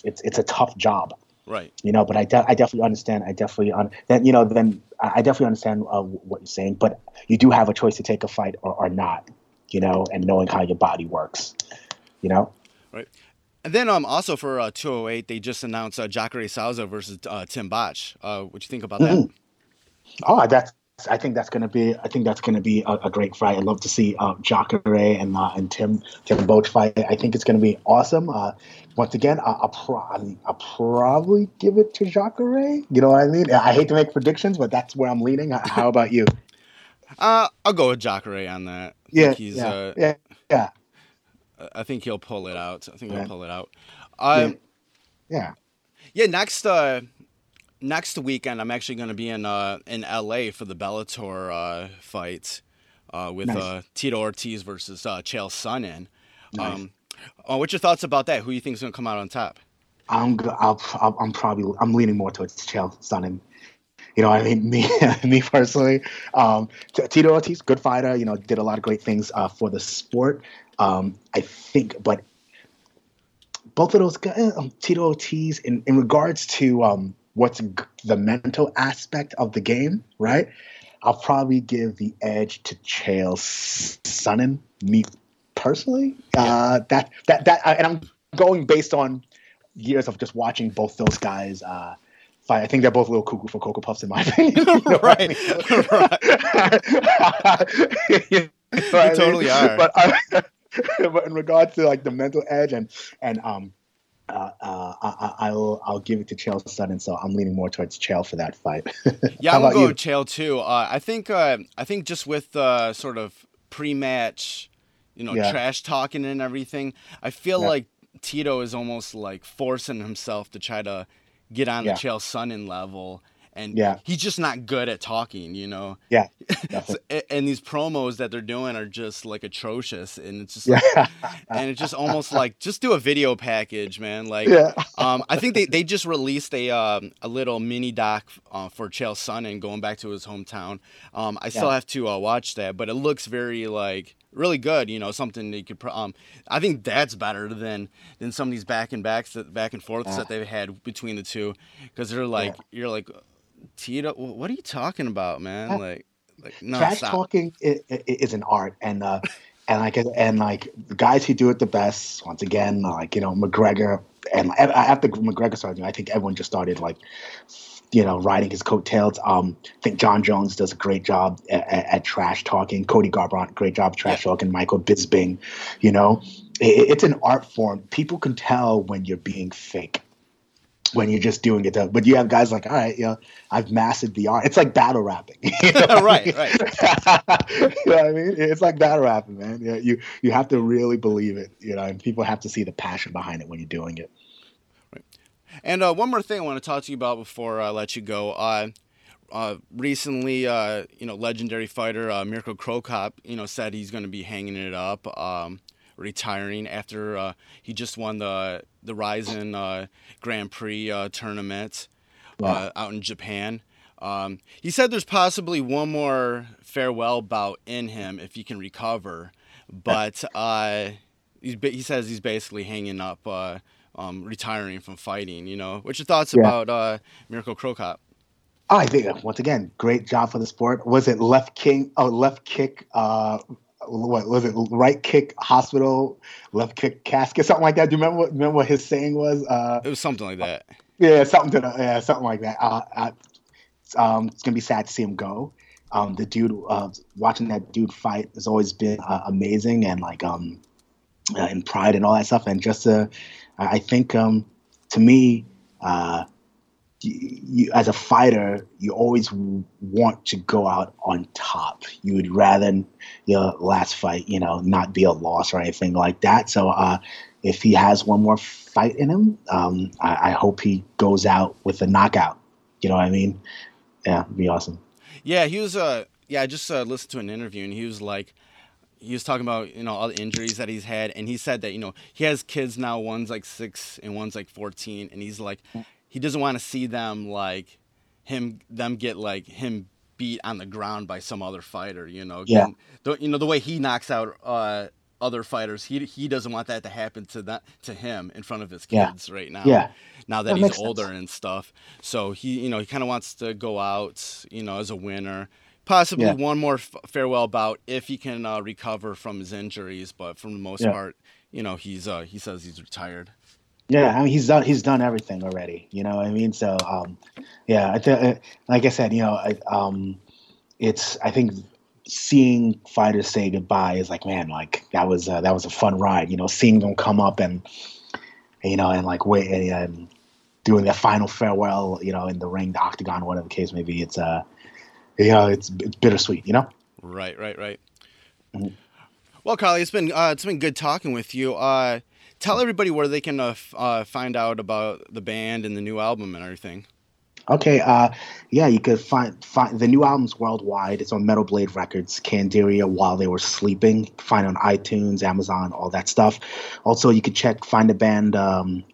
it's it's a tough job Right. you know but i, de- I definitely understand i definitely un- then you know then i definitely understand uh, what you're saying but you do have a choice to take a fight or, or not you know and knowing how your body works you know Right. And then um also for uh, 208 they just announced uh, Jacare Souza versus uh, Tim Boetsch. Uh, what do you think about that? Mhm. oh that's i think that's going to be i think that's going to be a, a great fight i'd love to see uh, Jacare and uh, and tim tim Boetsch fight i think it's going to be awesome uh, once again I- I'll, pro- I'll probably give it to Jacare. You know what I mean? I hate to make predictions, but that's where I'm leaning. How about you? Uh, I'll go with Jacare on that. I Yeah, yeah, uh, yeah, yeah, I think he'll pull it out. I think Yeah. he'll pull it out. Um, yeah. Yeah, next uh next weekend I'm actually going to be in uh in LA for the Bellator uh fight uh with Nice. uh Tito Ortiz versus uh Chael Sonnen. Nice. Um uh, what's your thoughts about that? Who do you think is going to come out on top? I'm I'll, I'll, I'm probably I'm leaning more towards Chael Sonnen. You know, I mean, me me personally, um, Tito Ortiz, good fighter. You know, did a lot of great things uh, for the sport. Um, I think, but both of those guys, um, Tito Ortiz, in, in regards to um, what's g- the mental aspect of the game, right? I'll probably give the edge to Chael Sonnen. Me personally, uh, that that that, and I'm going based on years of just watching both those guys uh, fight. I think they're both a little cuckoo for Cocoa Puffs, in my opinion. You know what I Right. You know what I mean? totally are. But, uh, but in regards to like the mental edge and and um. Uh, uh, I, I- I'll I'll give it to Chael Sonnen, so I'm leaning more towards Chael for that fight. Yeah, I'm gonna go you? Chael too. Uh, I think uh, I think just with uh, sort of pre-match, you know, Yeah. trash talking and everything, I feel Yeah. like Tito is almost like forcing himself to try to get on Yeah. the Chael Sonnen level, and Yeah. he's just not good at talking, you know. yeah, So, and these promos that they're doing are just like atrocious, and it's just yeah, like, and it's just almost like just do a video package, man. Like, yeah, um, I think they, they just released a um, a little mini doc uh, for Chael Sonnen going back to his hometown. Um, I still Yeah. have to uh, watch that, but it looks very like really good. You know, something they could. Um, I think that's better than than some of these back and backs that back and forths that they've had between the two, because they're like you're like, Tito, what are you talking about, man? Yeah. Like, like no, trash stop. talking i- i- is an art and uh and like and like the guys who do it the best once again like you know mcgregor and after mcgregor started i think everyone just started like you know riding his coattails um i think jon jones does a great job at, at, at trash talking cody garbrandt great job trash talking michael bisping you know it, it's an art form people can tell when you're being fake when you're just doing it. But you have guys like, all right, you know, I've mastered the art. It's like battle rapping. You know Right, right. you know what I mean? It's like battle rapping, man. You, you you have to really believe it, you know, and people have to see the passion behind it when you're doing it. Right. And uh, one more thing I want to talk to you about before I let you go. Uh, uh, recently, uh, you know, legendary fighter uh, Mirko Cro Cop, you know, said he's going to be hanging it up, um, retiring after uh, he just won the the Rizin uh, Grand Prix uh, tournament uh, Wow. out in Japan. Um, he said there's possibly one more farewell bout in him if he can recover, but uh, he's, he says he's basically hanging up, uh, um, retiring from fighting. You know, what's your thoughts Yeah. about uh, Mirko Cro Cop? Oh, I think once again, great job for the sport. Was it left king? Oh, left kick. Uh, what was it? Right kick hospital, left kick casket, something like that. Do you remember what remember what his saying was? Uh, It was something like that. Yeah, something to the, yeah, something like that. Uh, uh, it's, um, it's gonna be sad to see him go. Um, the dude, uh, watching that dude fight has always been uh, amazing, and like um, uh, and pride and all that stuff. And just uh, I I think um, to me, uh, you, as a fighter, you always want to go out on top. You would rather your last fight, you know, not be a loss or anything like that. So uh, if he has one more fight in him, um, I, I hope he goes out with a knockout. You know what I mean? Yeah, it'd be awesome. Yeah, he was. Uh, yeah, I just uh, listened to an interview, and he was like, he was talking about you know all the injuries that he's had, and he said that you know he has kids now. One's like six and one's like fourteen, and he's like, he doesn't want to see them like him them get like him beat on the ground by some other fighter. You know, Yeah. And the, you know the way he knocks out uh, other fighters, he he doesn't want that to happen to that to him in front of his Yeah. kids right now. Yeah. Now that That he's makes sense. older and stuff, so he you know he kind of wants to go out you know as a winner. Possibly Yeah. one more f- farewell bout if he can uh, recover from his injuries, but for the most Yeah. part, you know he's uh, he says he's retired. Yeah, I mean he's done he's done everything already. You know what I mean? So um, yeah, I th- like I said, you know, I, um, it's I think seeing fighters say goodbye is like man, like that was uh, that was a fun ride. You know, seeing them come up and you know and like wait and, and doing their final farewell. You know, in the ring, the octagon, whatever the case may be. It's uh, you know, it's it's bittersweet. You know. Right, right, right. Mhm. Well, Carley, it's been uh, it's been good talking with you. Uh, tell everybody where they can uh, uh, find out about the band and the new album and everything. Okay, uh, yeah, you could find find the new album's worldwide. It's on Metal Blade Records, Candiria, while they were sleeping. Find on iTunes, Amazon, all that stuff. Also, you could check find the band um,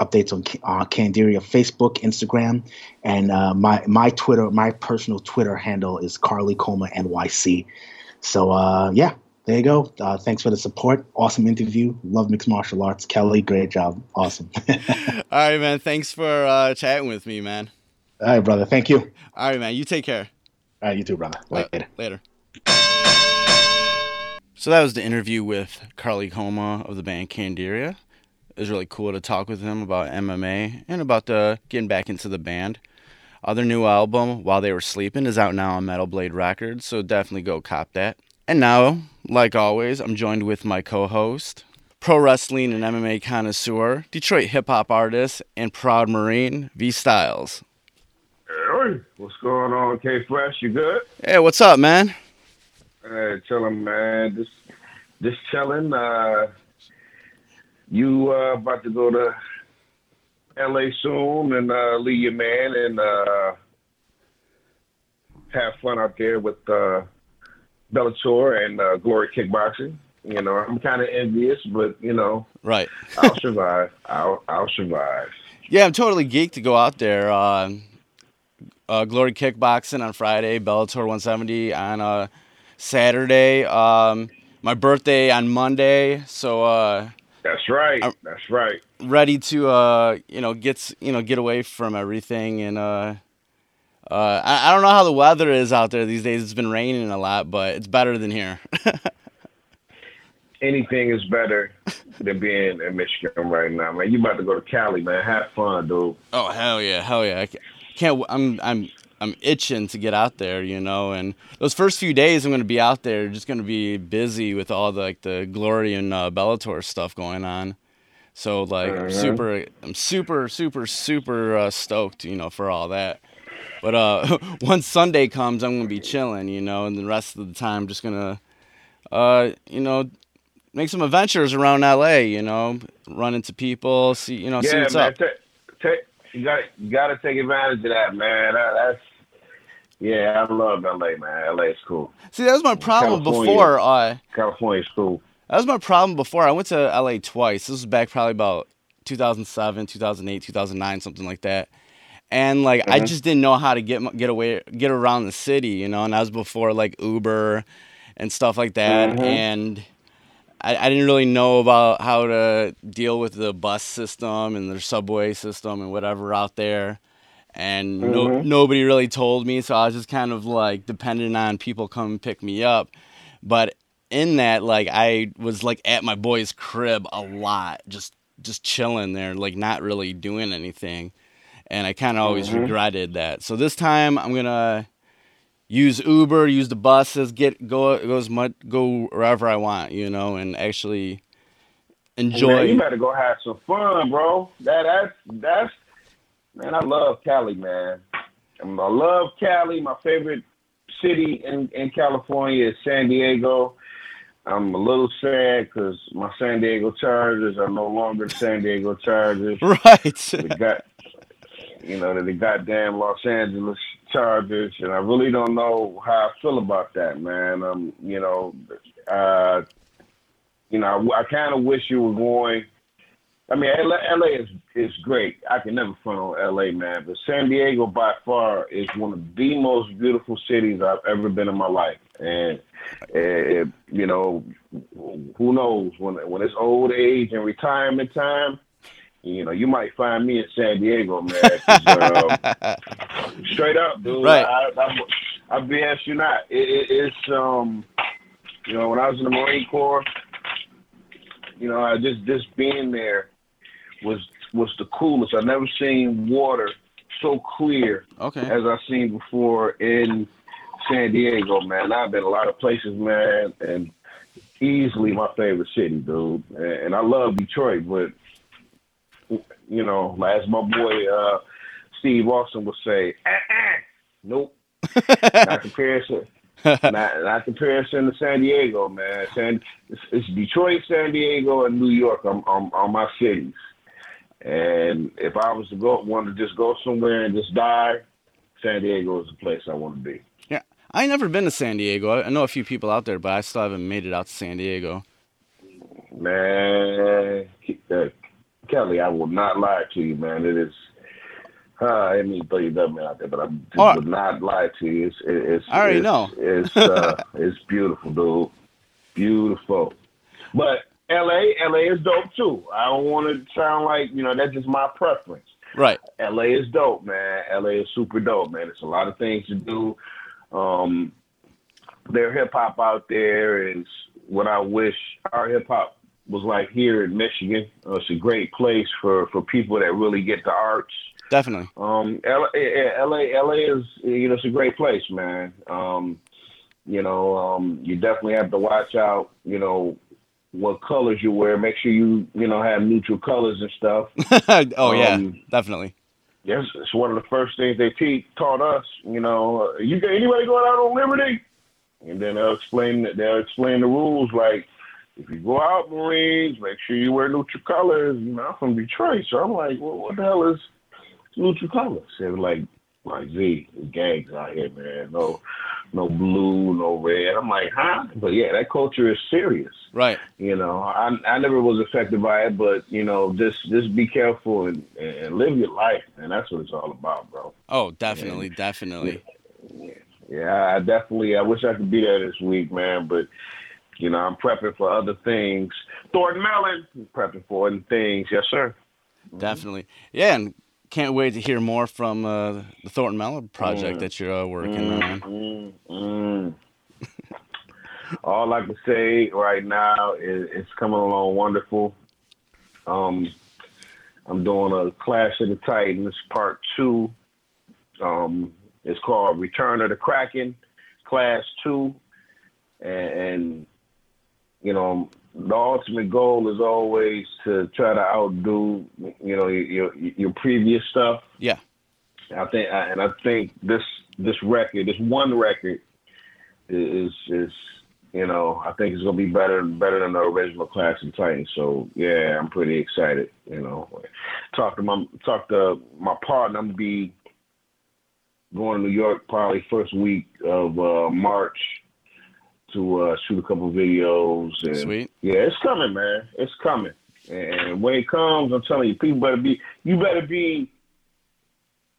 updates on uh, Candiria Facebook, Instagram, and uh, my my Twitter, my personal Twitter handle is Carley Coma NYC. So uh, yeah, there you go. Uh, thanks for the support. Awesome interview. Love mixed martial arts. Kelly, great job. Awesome. All right, man. Thanks for uh, chatting with me, man. all right, brother. Thank you. All right, man. You take care. All right, you too, brother. Uh, Later. later. So that was the interview with Carley Coma of the band Candiria. It was really cool to talk with him about MMA and about the getting back into the band. Uh, their new album, While They Were Sleeping, is out now on Metal Blade Records, so definitely go cop that. And now, like always, I'm joined with my co-host, pro wrestling and MMA connoisseur, Detroit hip hop artist, and proud Marine, V Styles. Hey, what's going on, K Fresh? You good? Hey, what's up, man? Hey, chilling, man. Just, just chilling. Uh, you uh, about to go to L.A. soon and uh, leave your man and uh, have fun out there with uh, Bellator and uh, Glory Kickboxing. You know, I'm kind of envious, but you know, Right. I'll survive. I'll, I'll survive. Yeah, I'm totally geeked to go out there. Uh, uh, Glory Kickboxing on Friday, Bellator 170 on uh, Saturday. Um, my birthday on Monday, so uh, That's right. I'm- That's right. ready to uh, you know get you know get away from everything and uh, uh, I, I don't know how the weather is out there these days. It's been raining a lot, but it's better than here. Anything is better than being in Michigan right now, man. You about to go to Cali, man. Have fun, dude. Oh hell yeah, hell yeah! I can't. I'm I'm I'm itching to get out there, you know. And those first few days, I'm gonna be out there, just gonna be busy with all the like the Glory and uh, Bellator stuff going on. So like, I'm Mhm. super, I'm super, super, super uh, stoked, you know, for all that. But uh, once Sunday comes, I'm gonna be chilling, you know, and the rest of the time, I'm just gonna, uh, you know, make some adventures around LA, you know, run into people, see, you know, see yeah, what's man. up. ta- ta- you got you got to take advantage of that, man. That, that's yeah. I love LA, man. LA is cool. See, that was my problem California. before. Uh, California's cool. that was my problem before. I went to LA twice. This was back probably about 2007, 2008, 2009, something like that. And like, I Mhm. just didn't know how to get get away, get around the city, you know. And that was before like Uber and stuff like that. Mhm. And I, I didn't really know about how to deal with the bus system and the subway system and whatever out there. And no, Mhm. nobody really told me, so I was just kind of like dependent on people come pick me up. But in that, like I was like at my boy's crib a lot, just just chilling there, like not really doing anything. And I kind of always Mhm. regretted that. So this time I'm gonna use Uber, use the buses, get go go as much go wherever I want, you know, and actually enjoy. Man, you better go have some fun, bro. That that's that's man. I love Cali, man. Um, I love Cali. My favorite city in in California is San Diego. I'm a little sad because my San Diego Chargers are no longer the San Diego Chargers. right. They got, you know, that the goddamn Los Angeles Chargers, and I really don't know how I feel about that, man. Um, you know, uh, you know, I, I kind of wish you were going. I mean, LA, LA is is great. I can never front on LA, man, but San Diego by far is one of the most beautiful cities I've ever been in my life, and. Uh, you know, who knows when when it's old age and retirement time, you know, you might find me in San Diego, man. uh, straight up, dude. Right. I, I, I BS you not. It, it, it's um, you know, when I was in the Marine Corps, you know, I just just being there was was the coolest. I've never seen water so clear okay. as I've seen before in San Diego, man. I've been a lot of places, man, and easily my favorite city, dude. And, and I love Detroit, but you know, as my boy uh, Steve Austin would say, uh-uh, nope, not comparison. not, not comparison to San Diego, man. San, it's, it's Detroit, San Diego, and New York are, are, are my cities. And if I was to go, want to just go somewhere and just die, San Diego is the place I want to be. Yeah, I never been to San Diego. I know a few people out there, but I still haven't made it out to San Diego. Man, keep uh, Kelly, I will not lie to you, man. It is. Uh, I mean throw your government out there, but I Oh. would not lie to you. It's, it's, I already it's, know. It's uh, it's beautiful, dude. Beautiful. But L.A. L.A. is dope too. I don't want to sound like you know that's just my preference. Right. LA is dope, man. LA is super dope, man. It's a lot of things to do. Um, their hip hop out there is what I wish our hip hop was like here in Michigan. Uh, it's a great place for, for people that really get the arts. Definitely. Um, LA, yeah, LA, LA is you know it's a great place, man. Um, you know, um, you definitely have to watch out. You know what colors you wear. Make sure you you know have neutral colors and stuff. oh yeah, Um, definitely. Yes, it's one of the first things they teach, taught us. You know, uh, you got anybody going out on Liberty, and then they'll explain they'll explain the rules. Like, if you go out Marines, make sure you wear neutral colors. You know, I'm from Detroit, so I'm like, well, what the hell is neutral colors? And like, like Z, the gangs out here, man. No, no blue, no red. I'm like, huh? But yeah, that culture is serious Right. you know i i never was affected by it but you know just just be careful and and live your life and that's what it's all about bro Oh, definitely, definitely. yeah i definitely i wish i could be there this week man but you know, I'm prepping for other things. Thornton Mellon, prepping for other things. Yes, sir. Definitely. Yeah, and can't wait to hear more from uh, the Thornton Mellon project Mm. that you're uh, working on. Mm, mm. All I can say right now is it's coming along wonderful. Um, I'm doing a Clash of the Titans Part Two. Um, it's called Return of the Kraken, Class Two, and, and you know the ultimate goal is always to try to outdo you know your your previous stuff. Yeah. I think, and I think this this record, this one record, is is you know I think it's gonna be better better than the original Clash of Titans. So yeah, I'm pretty excited. You know, talk to my talk to my partner. I'm gonna be going to New York probably first week of uh, March to uh, shoot a couple videos. And Sweet. Yeah, it's coming, man. It's coming. And when it comes, I'm telling you, people better be. You better be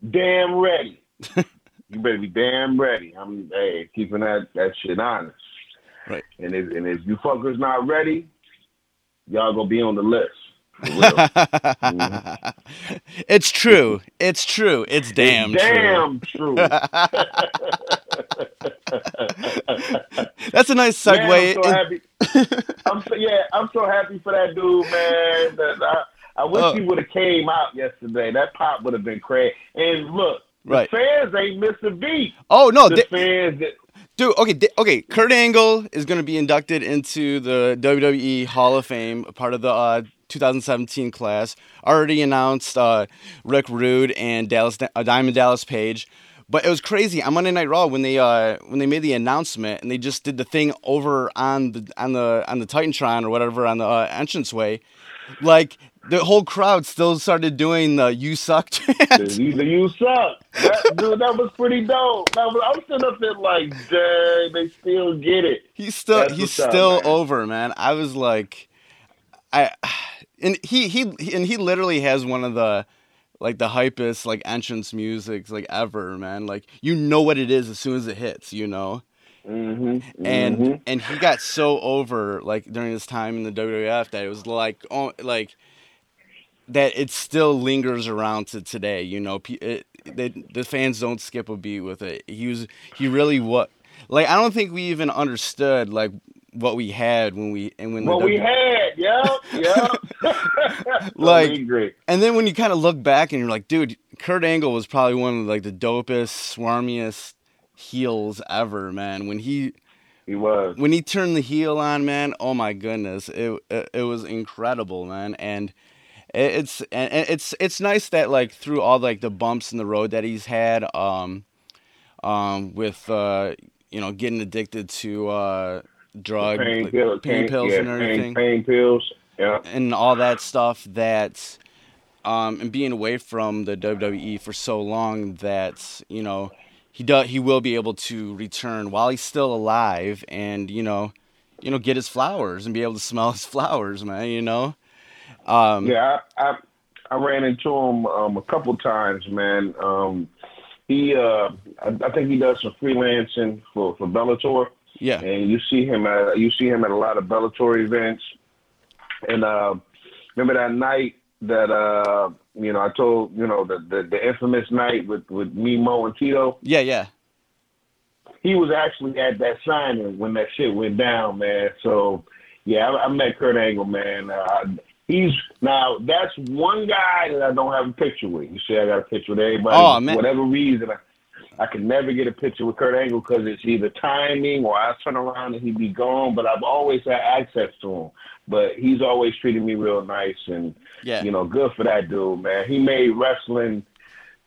damn ready. you better be damn ready. I'm hey, keeping that that shit honest. Right. And if and if you fuckers not ready, y'all gonna be on the list. Real. it's true. It's true. It's damn, damn true. true. That's a nice segue. Man, I'm so happy. I'm so yeah, I'm so happy for that dude, man. That I, I wish Oh. he would have came out yesterday. That pop would have been crazy. And look, the Right. fans ain't missed a beat. oh no, The th- fans that dude. Okay, okay. Kurt Angle is going to be inducted into the WWE Hall of Fame, part of the uh, 2017 class. Already announced. Uh, Rick Rude and Dallas uh, Diamond Dallas Page. But it was crazy on Monday Night Raw when they uh, when they made the announcement and they just did the thing over on the on the on the Titantron or whatever on the uh, entranceway, like the whole crowd still started doing the "You suck" chant. you, you suck. That, dude, that was pretty dope. That was, I'm sitting up there like, dang, they still get it. He's still That's he's what's up, still man. over, man. I was like, I, and he he and he literally has one of the like the hypest like entrance musics like ever, man. Like you know what it is as soon as it hits, you know. Mm-hmm. And and he got so over like during his time in the WWF that it was like oh like that it still lingers around to today. You know, it, they, the fans don't skip a beat with it. He was he really what like I don't think we even understood like what we had when we and when what the we had, yeah, yeah. Like- and then when you kind of look back and you're like, dude, Kurt Angle was probably one of like the dopest, swarmiest heels ever, man. When he he was. when he turned the heel on, man, oh my goodness, it it, it was incredible, man, and it, it's and and it's it's nice that like through all like the bumps in the road that he's had, um, um, with uh, you know, getting addicted to uh, drug pain like, pills, pain pills yeah, and everything, Pain, pain pills. Yeah. and all that stuff that. Um, and being away from the WWE for so long that you know he does he will be able to return while he's still alive and you know you know get his flowers and be able to smell his flowers man you know um Yeah, I, I I ran into him um, a couple times, man. Um, he, uh, I, I think he does some freelancing for for Bellator, yeah and you see him at you see him at a lot of Bellator events. And uh, remember that night that uh, you know I told you know the the, the infamous night with with me, Mo, and Tito. yeah yeah He was actually at that signing when that shit went down, man. So yeah, I, I met Kurt Angle, man. Uh, he's now that's one guy that I don't have a picture with. You see, I got a picture with everybody. Oh, man. Whatever reason, I, I can never get a picture with Kurt Angle because it's either timing or I turn around and he'd be gone. But I've always had access to him. But he's always treated me real nice and yeah you know, good for that dude, man. He made wrestling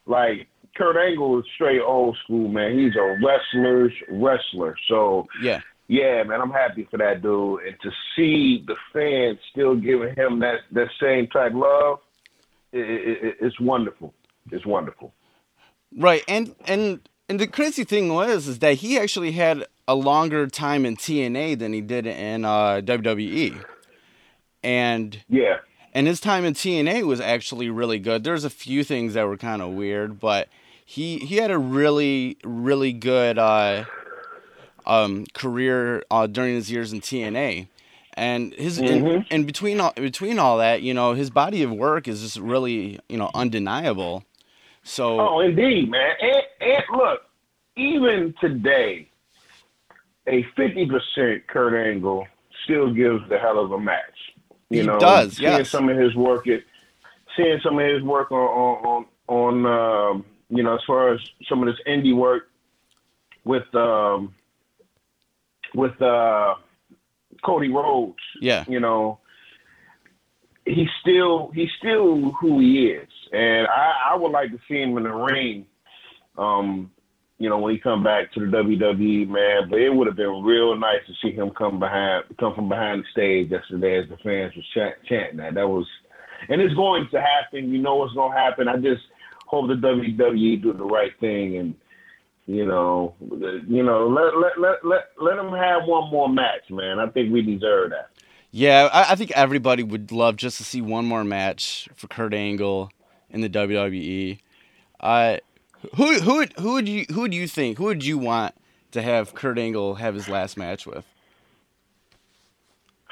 like Kurt Angle is straight old school, man. He's a wrestler's wrestler. So yeah yeah, man, I'm happy for that dude. And to see the fans still giving him that, that same type love, it, it, it, it's wonderful. It's wonderful. Right and and and the crazy thing was is that he actually had a longer time in TNA than he did in uh, WWE and Yeah. and his time in TNA was actually really good. There's a few things that were kind of weird, but he he had a really really good uh um, career uh, during his years in TNA, and his and, and between all, between all that, you know, his body of work is just really you know undeniable. So Oh, indeed, man. And, and look, even today, a fifty percent Kurt Angle still gives the hell of a match. You He know, does, seeing yes. some of his work, it, seeing some of his work on on on, on um, you know, as far as some of this indie work with um, with uh, Cody Rhodes. yeah, you know, he's still he's still who he is, and I, I would like to see him in the ring. Um, you know, when he come back to the WWE, man. But it would have been real nice to see him come behind, come from behind the stage yesterday as the fans were chant, chanting that. That was, and it's going to happen. You know what's going to happen. I just hope the WWE do the right thing and. You know, you know, let let let let let them have one more match, man. I think we deserve that. yeah. I, I think everybody would love just to see one more match for Kurt Angle in the WWE. Uh, who who would who would you who would you think who would you want to have Kurt Angle have his last match with?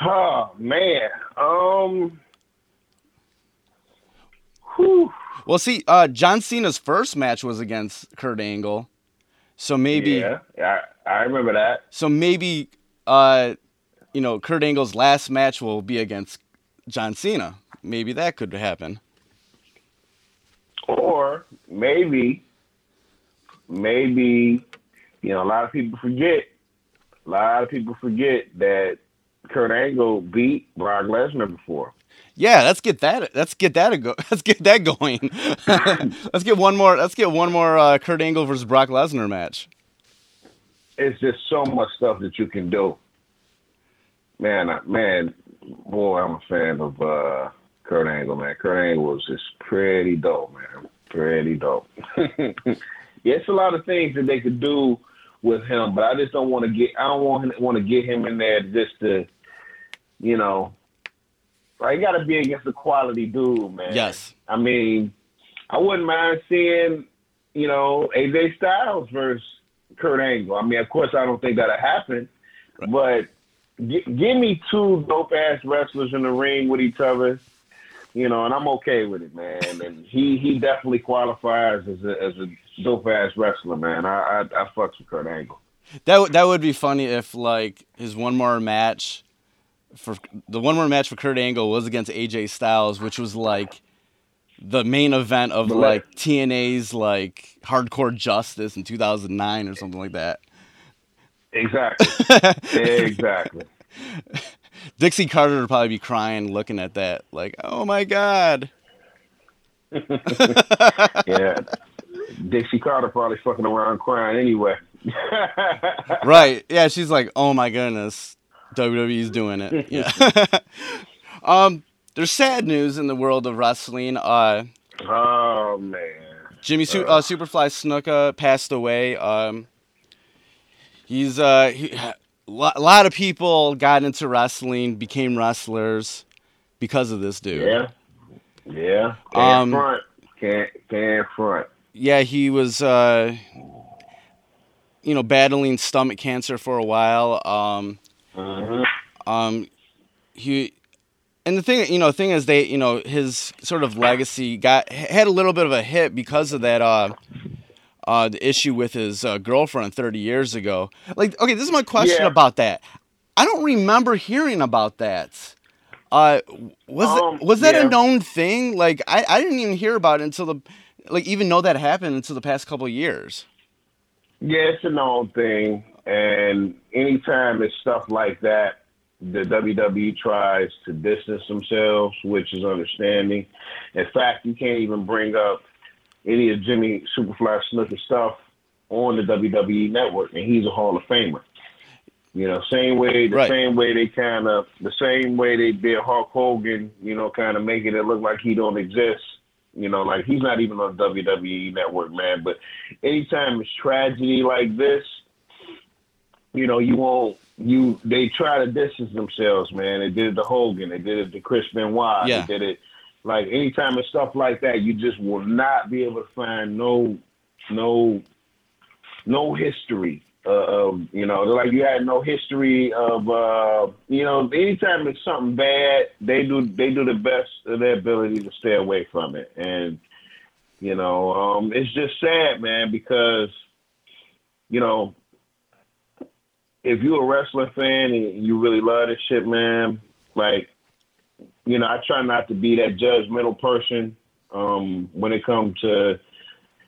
Oh man. Um. Whew. Well, see, uh, John Cena's first match was against Kurt Angle, so maybe Yeah, I, I remember that. so maybe uh, you know Kurt Angle's last match will be against John Cena. Maybe that could happen. Or maybe, maybe, you know, a lot of people forget. A lot of people forget that Kurt Angle beat Brock Lesnar before. Yeah, let's get that. Let's get that. A go, let's get that going. let's get one more. Let's get one more uh, Kurt Angle versus Brock Lesnar match. It's just so much stuff that you can do. Man, I, man, boy, I'm a fan of uh, Kurt Angle, man. Kurt Angle was just pretty dope, man. Pretty dope. yeah, it's a lot of things that they could do with him, but I just don't want to get. I don't want want to get him in there just to, you know, like got to be against a quality dude, man. Yes. I mean, I wouldn't mind seeing, you know, AJ Styles versus Kurt Angle. I mean, of course, I don't think that'll happen, but g- give me two dope ass wrestlers in the ring with each other, you know, and I'm okay with it, man. And he he definitely qualifies as a as a dope ass wrestler, man. I I, I fucks with Kurt Angle. That would that would be funny if like his one more match for the one more match for Kurt Angle was against AJ Styles, which was like the main event of The like TNA's like Hardcore Justice in 2009 or something like that. Exactly. exactly. Dixie Carter would probably be crying looking at that, like, oh my god. Yeah. Dixie Carter probably fucking around crying anyway. Right. Yeah, she's like, oh my goodness, WWE's doing it. Yeah. um, there's sad news in the world of wrestling. Uh, oh man. Jimmy Su- uh, Superfly Snuka passed away. Um, he's uh, he, a lot of people got into wrestling, became wrestlers because of this dude. Yeah. Yeah. Can't Um, front. Can't can't front. yeah, he was, uh, you know, battling stomach cancer for a while. Um, Mhm. um, he, and the thing, you know, thing is, they, you know, his sort of legacy got had a little bit of a hit because of that. Uh, uh, the issue with his uh, girlfriend 30 years ago. Like, okay, this is my question Yeah. about that. I don't remember hearing about that. Uh, was Um, it, was that yeah. a known thing? Like, I, I didn't even hear about it until the, like, even know that happened until the past couple of years. Yeah, it's a known thing. And anytime it's stuff like that, the WWE tries to distance themselves, which is understanding. In fact, you can't even bring up any of Jimmy Superfly Snuka stuff on the WWE network, and he's a Hall of Famer. You know, same way the Right. same way they kind of the same way they did Hulk Hogan. You know, kind of making it look like he don't exist. You know, like he's not even on WWE network, man. But anytime it's tragedy like this, you know, you won't you they try to distance themselves, man. They did it to Hogan, they did it to Chris Benoit, Yeah. they did it like anytime it's stuff like that, you just will not be able to find no no no history uh, of you know, like you had no history of uh, you know, anytime it's something bad, they do they do the best of their ability to stay away from it, and you know, um, it's just sad, man, because you know, if you're a wrestling fan and you really love this shit, man, like, you know, I try not to be that judgmental person um, when it comes to,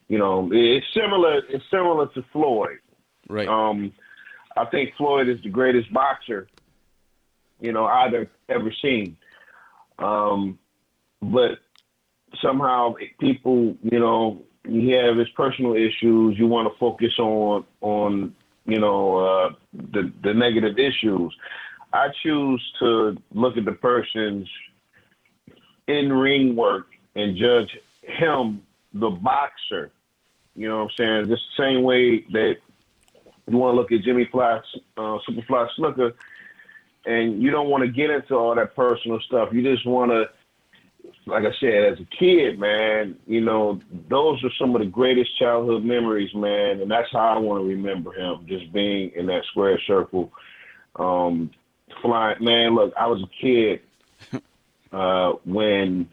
you know, it's similar. It's similar to Floyd. Right. Um, I think Floyd is the greatest boxer, you know, I've ever seen. Um, but somehow people, you know, you have his personal issues. You want to focus on on you know uh, the the negative issues. I choose to look at the person's in ring work and judge him, the boxer. You know what I'm saying? Just the same way that you want to look at Jimmy Fly, uh, Superfly Snuka, and you don't want to get into all that personal stuff. You just want to, like I said, as a kid, man, you know, those are some of the greatest childhood memories, man, and that's how I want to remember him, just being in that square circle. Um, flying, man, look, I was a kid uh, when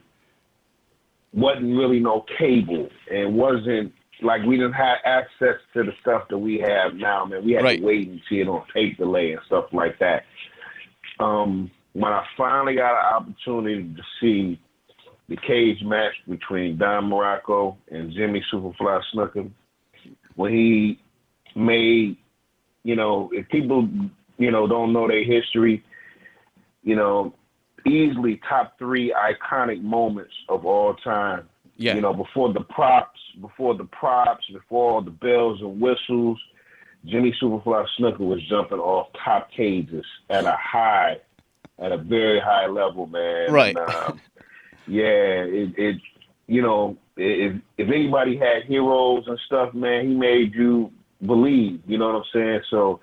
wasn't really no cable and wasn't like we didn't have access to the stuff that we have now, man. We had Right. to wait and see it on tape delay and stuff like that. Um, when I finally got an opportunity to see the cage match between Don Muraco and Jimmy Superfly Snuka, when he made, you know, if people, you know, don't know their history, you know, easily top three iconic moments of all time. Yeah. You know, before the props, before the props, before all the bells and whistles, Jimmy Superfly Snuka was jumping off top cages at a high, at a very high level, man. Right. And, um, yeah, it, it, you know, if if anybody had heroes and stuff, man, he made you believe. You know what I'm saying? So,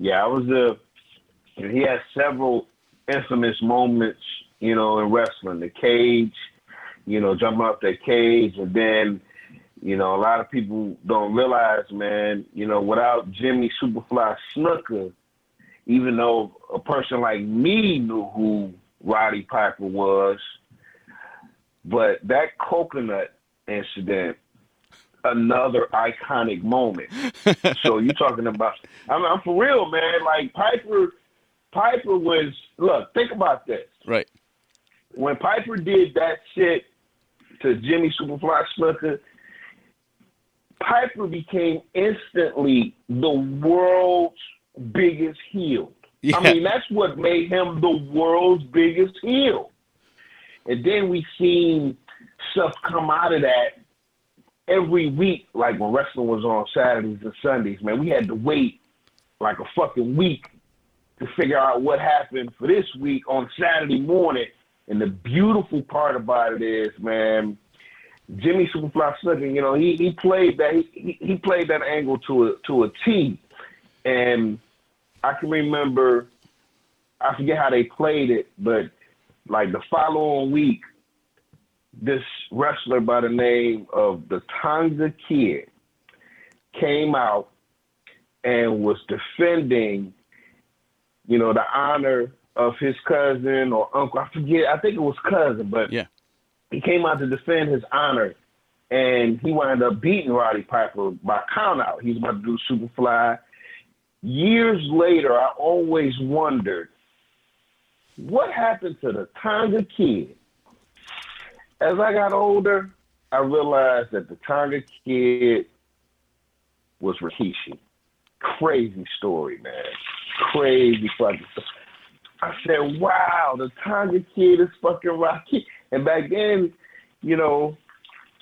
yeah, I was a. He had several infamous moments, you know, in wrestling. The cage, you know, jumping off that cage, and then, you know, a lot of people don't realize, man, you know, without Jimmy Superfly Snuka, even though a person like me knew who Roddy Piper was, but that coconut incident, another iconic moment. so you're talking about, I'm, I'm for real, man. Like Piper, Piper was, look, think about this Right. when Piper did that shit to Jimmy Superfly Snuka, Piper became instantly the world's biggest heel. Yeah. I mean, that's what made him the world's biggest heel. And then we seen stuff come out of that every week, like when wrestling was on Saturdays and Sundays, man. We had to wait like a fucking week to figure out what happened for this week on Saturday morning. And the beautiful part about it is, man, Jimmy Superfly Snuka, you know, he, he played that he, he played that angle to a to a T. And I can remember I forget how they played it, but like the following week, this wrestler by the name of the Tonga Kid came out and was defending, you know, the honor of his cousin or uncle. I forget. I think it was cousin, but Yeah. he came out to defend his honor, and he wound up beating Roddy Piper by count out. He was about to do Superfly. Years later, I always wondered what happened to the Tonga Kid. As I got older, I realized that the Tonga Kid was Rikishi. Crazy story, man. Crazy fucking story. I said, wow, the Tonga Kid is fucking Rocky. And back then, you know,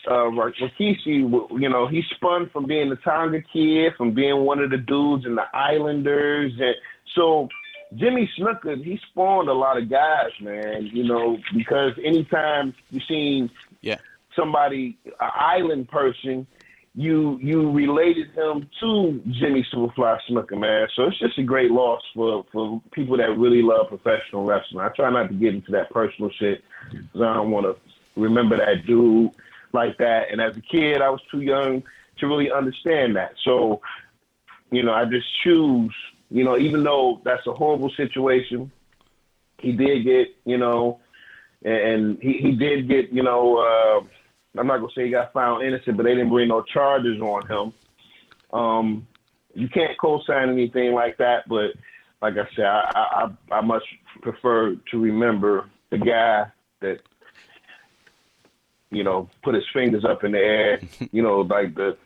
uh, Rikishi, you know, he spun from being the Tonga Kid, from being one of the dudes in the Islanders. And so Jimmy Snuka, he spawned a lot of guys, man, you know, because anytime you seen Yeah. somebody, an island person, you you related him to Jimmy Superfly Snuka, man. So it's just a great loss for, for people that really love professional wrestling. I try not to get into that personal shit because I don't want to remember that dude like that. And as a kid, I was too young to really understand that. So you know, I just choose, you know, even though that's a horrible situation, he did get, you know, and he, he did get, you know, uh, I'm not gonna say he got found innocent, but they didn't bring no charges on him. Um, you can't co-sign anything like that, but like I said, I, I, I much prefer to remember the guy that you know put his fingers up in the air, you know, like the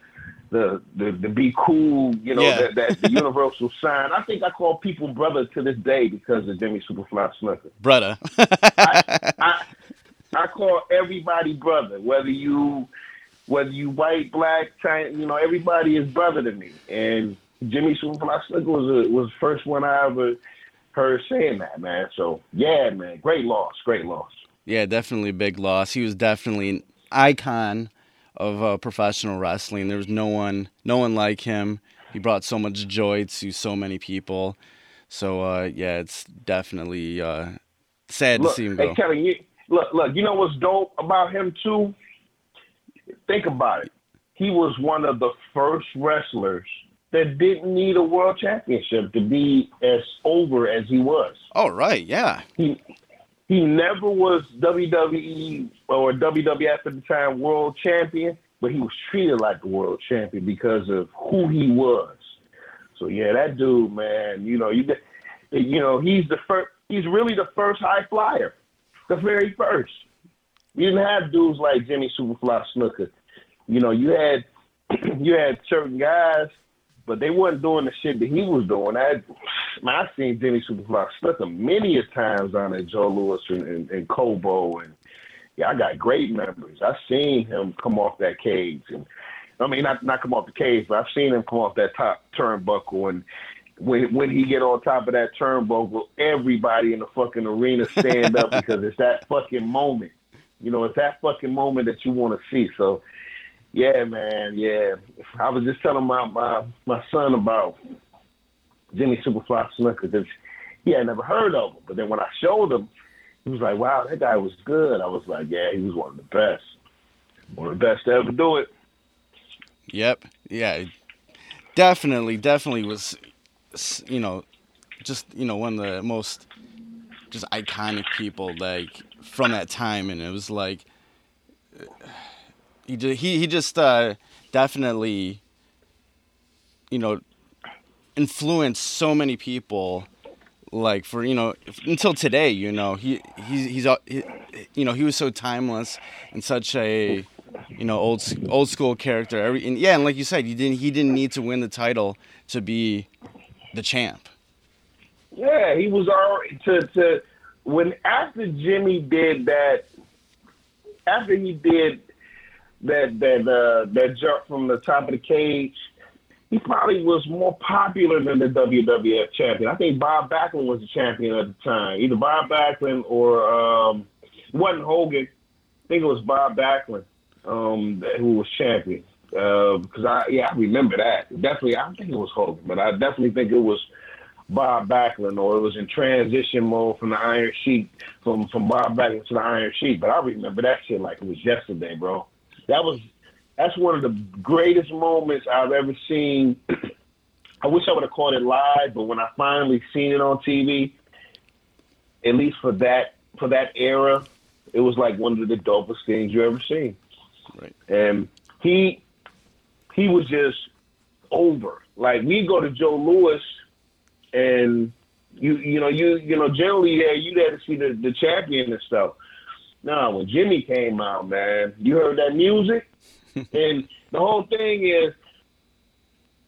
the the, the be cool, you know, Yeah. that, that the universal sign. I think I call people brother to this day because of Jimmy Superfly Snuka. Brother. I I call everybody brother, whether you whether you white, black, Chinese, you know, everybody is brother to me. And Jimmy Superfly Snuka was a, was the first one I ever heard saying that, man. So yeah, man, great loss, great loss. yeah, definitely a big loss. He was definitely an icon of uh, professional wrestling. There was no one, no one like him. He brought so much joy to so many people. So uh, yeah, it's definitely uh, sad Look, to see him hey go. Kelly, you, look, look, you know what's dope about him too? Think about it. He was one of the first wrestlers that didn't need a world championship to be as over as he was. Oh right, yeah, he he never was WWE or WWF at the time world champion, but he was treated like the world champion because of who he was. So yeah, that dude, man, you know, you you know, he's the first he's really the first high flyer. The very first. You didn't have dudes like Jimmy Superfly Snuka. You know, you had you had certain guys, but they wasn't doing the shit that he was doing. I, man, I've seen Jimmy Superfly Snuka many a times on at Joe Louis and, and, and Cobo, and yeah, I got great memories. I've seen him come off that cage, and I mean, not not come off the cage, but I've seen him come off that top turnbuckle, and when when he get on top of that turnbuckle, everybody in the fucking arena stand up because it's that fucking moment. You know, it's that fucking moment that you want to see. So, yeah, man, yeah. I was just telling my my, my son about Jimmy Superfly Snuka because he had never heard of him. But then when I showed him, he was like, "Wow, that guy was good." I was like, "Yeah, he was one of the best, one of the best to ever do it." Yep. Yeah. Definitely, definitely was, you know, just, you know, one of the most just iconic people like from that time and it was like uh, he ju- he he just uh definitely you know influenced so many people like for you know until today you know he he's he's he, you know he was so timeless and such a you know old old school character. Every and yeah and like you said he didn't he didn't need to win the title to be the champ. Yeah, he was already to to when after Jimmy did that after he did that that uh, that jump from the top of the cage, he probably was more popular than the WWF champion. I think Bob Backlund was the champion at the time. Either Bob Backlund or um, it wasn't Hogan. I think it was Bob Backlund um, who was champion. Because I yeah I remember that definitely. I don't think it was Hogan, but I definitely think it was Bob Backlund, or it was in transition mode from the Iron Sheik, from from Bob Backlund to the Iron Sheik. But I remember that shit like it was yesterday, bro. That was that's one of the greatest moments I've ever seen. I wish I would have caught it live, but when I finally seen it on TV, at least for that for that era, it was like one of the dopest things you ever seen. Right. And he he was just over. Like we go to Joe Louis and you you know you you know generally yeah you there to see the, the champion and stuff. No, when Jimmy came out, man, you heard that music, and the whole thing is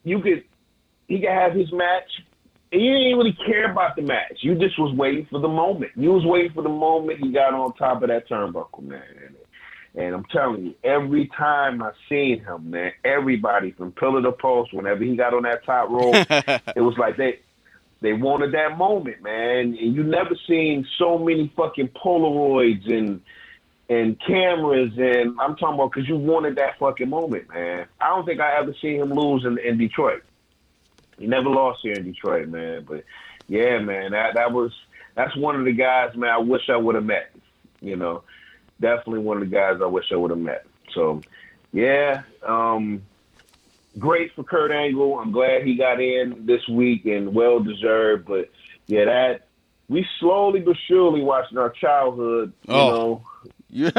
you could he could have his match. And you didn't really care about the match. You just was waiting for the moment. You was waiting for the moment he got on top of that turnbuckle, man. And I'm telling you, every time I seen him, man, everybody from pillar to post, whenever he got on that top rope, it was like they they wanted that moment, man. And you never seen so many fucking Polaroids and and cameras, and I'm talking about because you wanted that fucking moment, man. I don't think I ever seen him lose in, in Detroit. He never lost here in Detroit, man. But yeah, man, that that was that's one of the guys, man. I wish I would have met. You know, definitely one of the guys I wish I would have met. So, yeah, um, great for Kurt Angle. I'm glad he got in this week and well deserved. But yeah, that we slowly but surely watching our childhood. You Oh. know,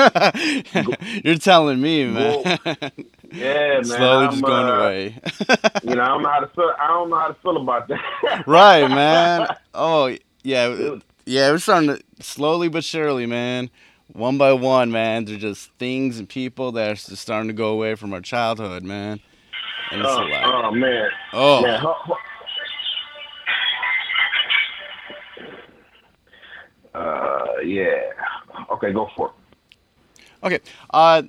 You're telling me, man. yeah, man. Slowly I'm, just going uh, away. You know, I don't know how to feel. I don't know how to feel about that. right, man. Oh, yeah. Yeah, we're starting to slowly but surely, man. One by one, man. They're just things and people that are just starting to go away from our childhood, man. And it's oh, oh, man. Oh, Man, Uh, yeah. Okay, go for it. Okay. Uh,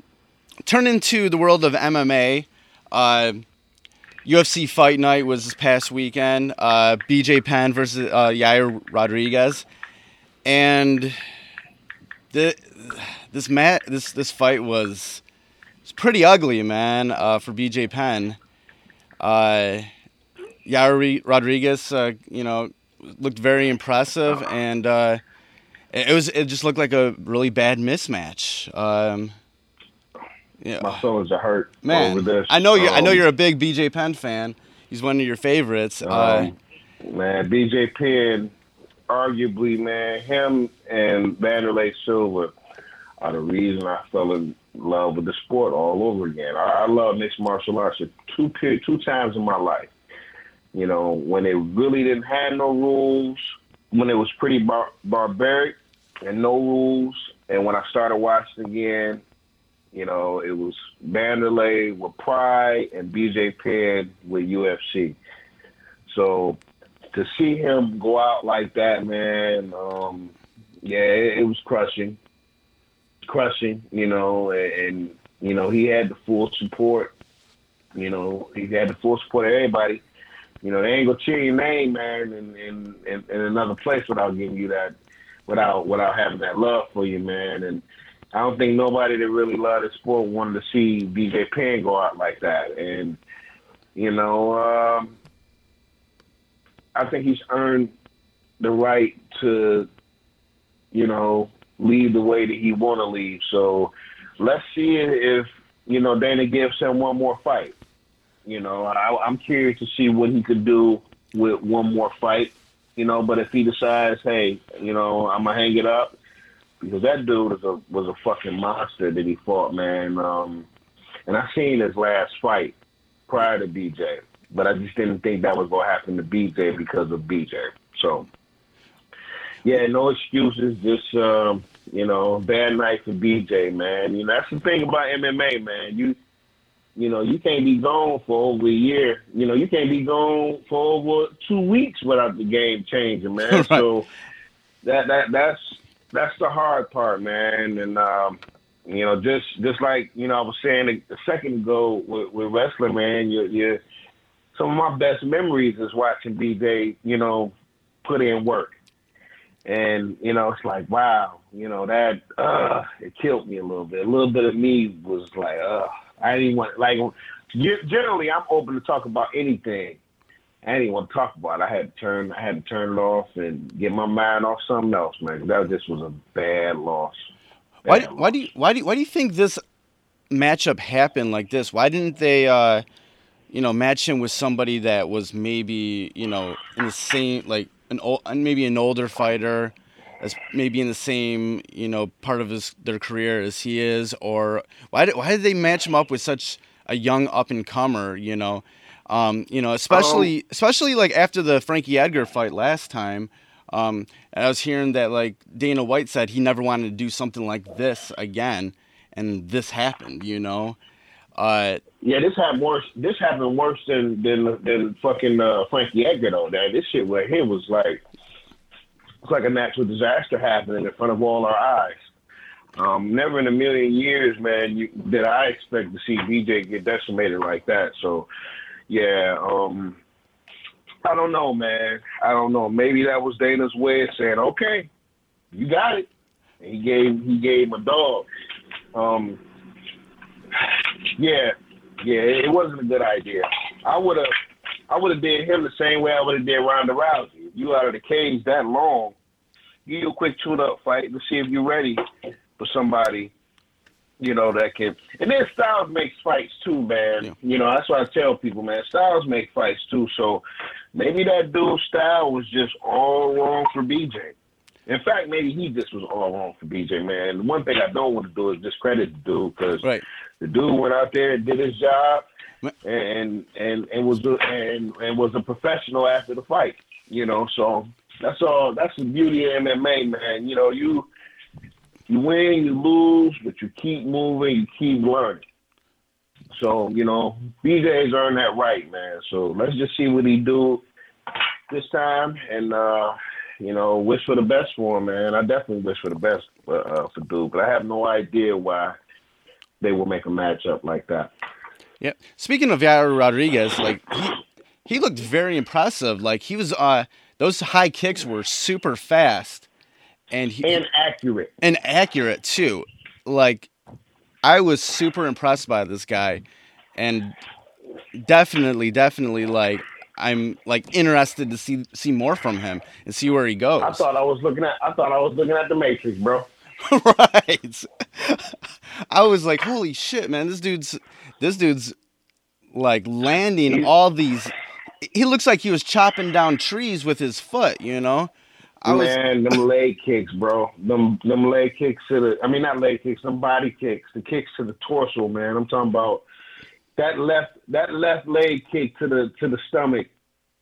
turn into the world of MMA. Uh, UFC Fight Night was this past weekend. Uh, BJ Penn versus uh, Yair Rodriguez, and the this mat this this fight was it's pretty ugly, man. Uh, for BJ Penn, uh, Yair Rodriguez, uh, you know, looked very impressive, and uh, it was it just looked like a really bad mismatch. Um, yeah, My feelings are hurt man, over this. I know you. I know Um, you're a big BJ Penn fan. He's one of your favorites. uh, Um, man, BJ Penn, arguably, man, him and Wanderlei Silva are the reason I fell in love with the sport all over again. I, I love mixed martial arts two two times in my life. You know, when it really didn't have no rules, when it was pretty bar- barbaric and no rules, and when I started watching again, you know, it was Wanderlei with Pride and BJ Penn with UFC. So to see him go out like that, man, um, yeah, it, it was crushing, crushing. You know, and, and you know he had the full support. You know, he had the full support of everybody. You know, they ain't gonna cheer your name, man, in, in, in, in another place without giving you that, without without having that love for you, man. And I don't think nobody that really loved the sport wanted to see BJ Penn go out like that. And you know, um, I think he's earned the right to, you know, lead the way that he want to lead. So let's see if you know Dana gives him one more fight. You know, I, I'm curious to see what he could do with one more fight. You know, but if he decides, hey, you know, I'm gonna hang it up because that dude was a was a fucking monster that he fought, man. Um, and I seen his last fight prior to BJ, but I just didn't think that was gonna happen to BJ because of BJ. So, yeah, no excuses. Just um, you know, bad night for BJ, man. You know, that's the thing about MMA, man. You you know, you can't be gone for over a year. You know, you can't be gone for over two weeks without the game changing, man. Right. So that that that's that's the hard part, man. And um, you know, just just like you know, I was saying a, a second ago with, with wrestling, man. You you some of my best memories is watching BJ, you know, put in work. And, you know, it's like, wow, you know, that uh it killed me a little bit. A little bit of me was like, uh I didn't want like generally I'm open to talk about anything. I didn't want to talk about it. I had to turn I had to turn it off and get my mind off something else, man. That just was a bad loss. why, Bad why do you why do you, why do you think this matchup happened like this? Why didn't they uh, you know match him with somebody that was maybe you know in the same like an old maybe an older fighter as maybe in the same you know part of his their career as he is or why did why did they match him up with such a young up and comer you know? Um, you know especially especially like after the Frankie Edgar fight last time um, I was hearing that like Dana White said he never wanted to do something like this again and this happened you know uh, Yeah, this happened worse. This happened worse than than than fucking uh, Frankie Edgar though. That this shit right here was like it's like a natural disaster happening in front of all our eyes. Um, never in a million years, man, you, did I expect to see BJ get decimated like that. So, yeah, um, I don't know, man. I don't know. Maybe that was Dana's way of saying, "Okay, you got it." And he gave he gave him a dog. Um, yeah, yeah, it wasn't a good idea. I would have, I would have did him the same way I would have did Ronda Rousey. If you out of the cage that long, give you a quick tune-up fight to see if you're ready for somebody you know, that can. And then Styles makes fights too, man. Yeah. You know, that's why I tell people, man, Styles make fights too. So maybe that dude style was just all wrong for BJ. In fact, maybe he just was all wrong for BJ, man. The one thing I don't want to do is discredit the dude because Right. the dude went out there and did his job and and and was a- and and was a professional after the fight. You know, so that's all. That's the beauty of MMA, man. You know, you you win, you lose, but you keep moving, you keep learning. So you know, BJ's earned that right, man. So let's just see what he do this time, and uh, you know, wish for the best for him, man. I definitely wish for the best for, uh, for Duke, but I have no idea why they will make a matchup like that. Yeah. Speaking of Yair Rodriguez, like he he looked very impressive. Like he was uh those high kicks were super fast and he And accurate. and accurate too. Like I was super impressed by this guy and definitely definitely like I'm like interested to see see more from him and see where he goes. I thought I was looking at. I thought I was looking at the Matrix, bro. right. I was like, holy shit, man! This dude's this dude's like landing all these. He looks like he was chopping down trees with his foot. You know, I was Man, them leg kicks, bro. Them them leg kicks to the. I mean, not leg kicks. Them body kicks. The kicks to the torso, man. I'm talking about that left that left leg kick to the to the stomach.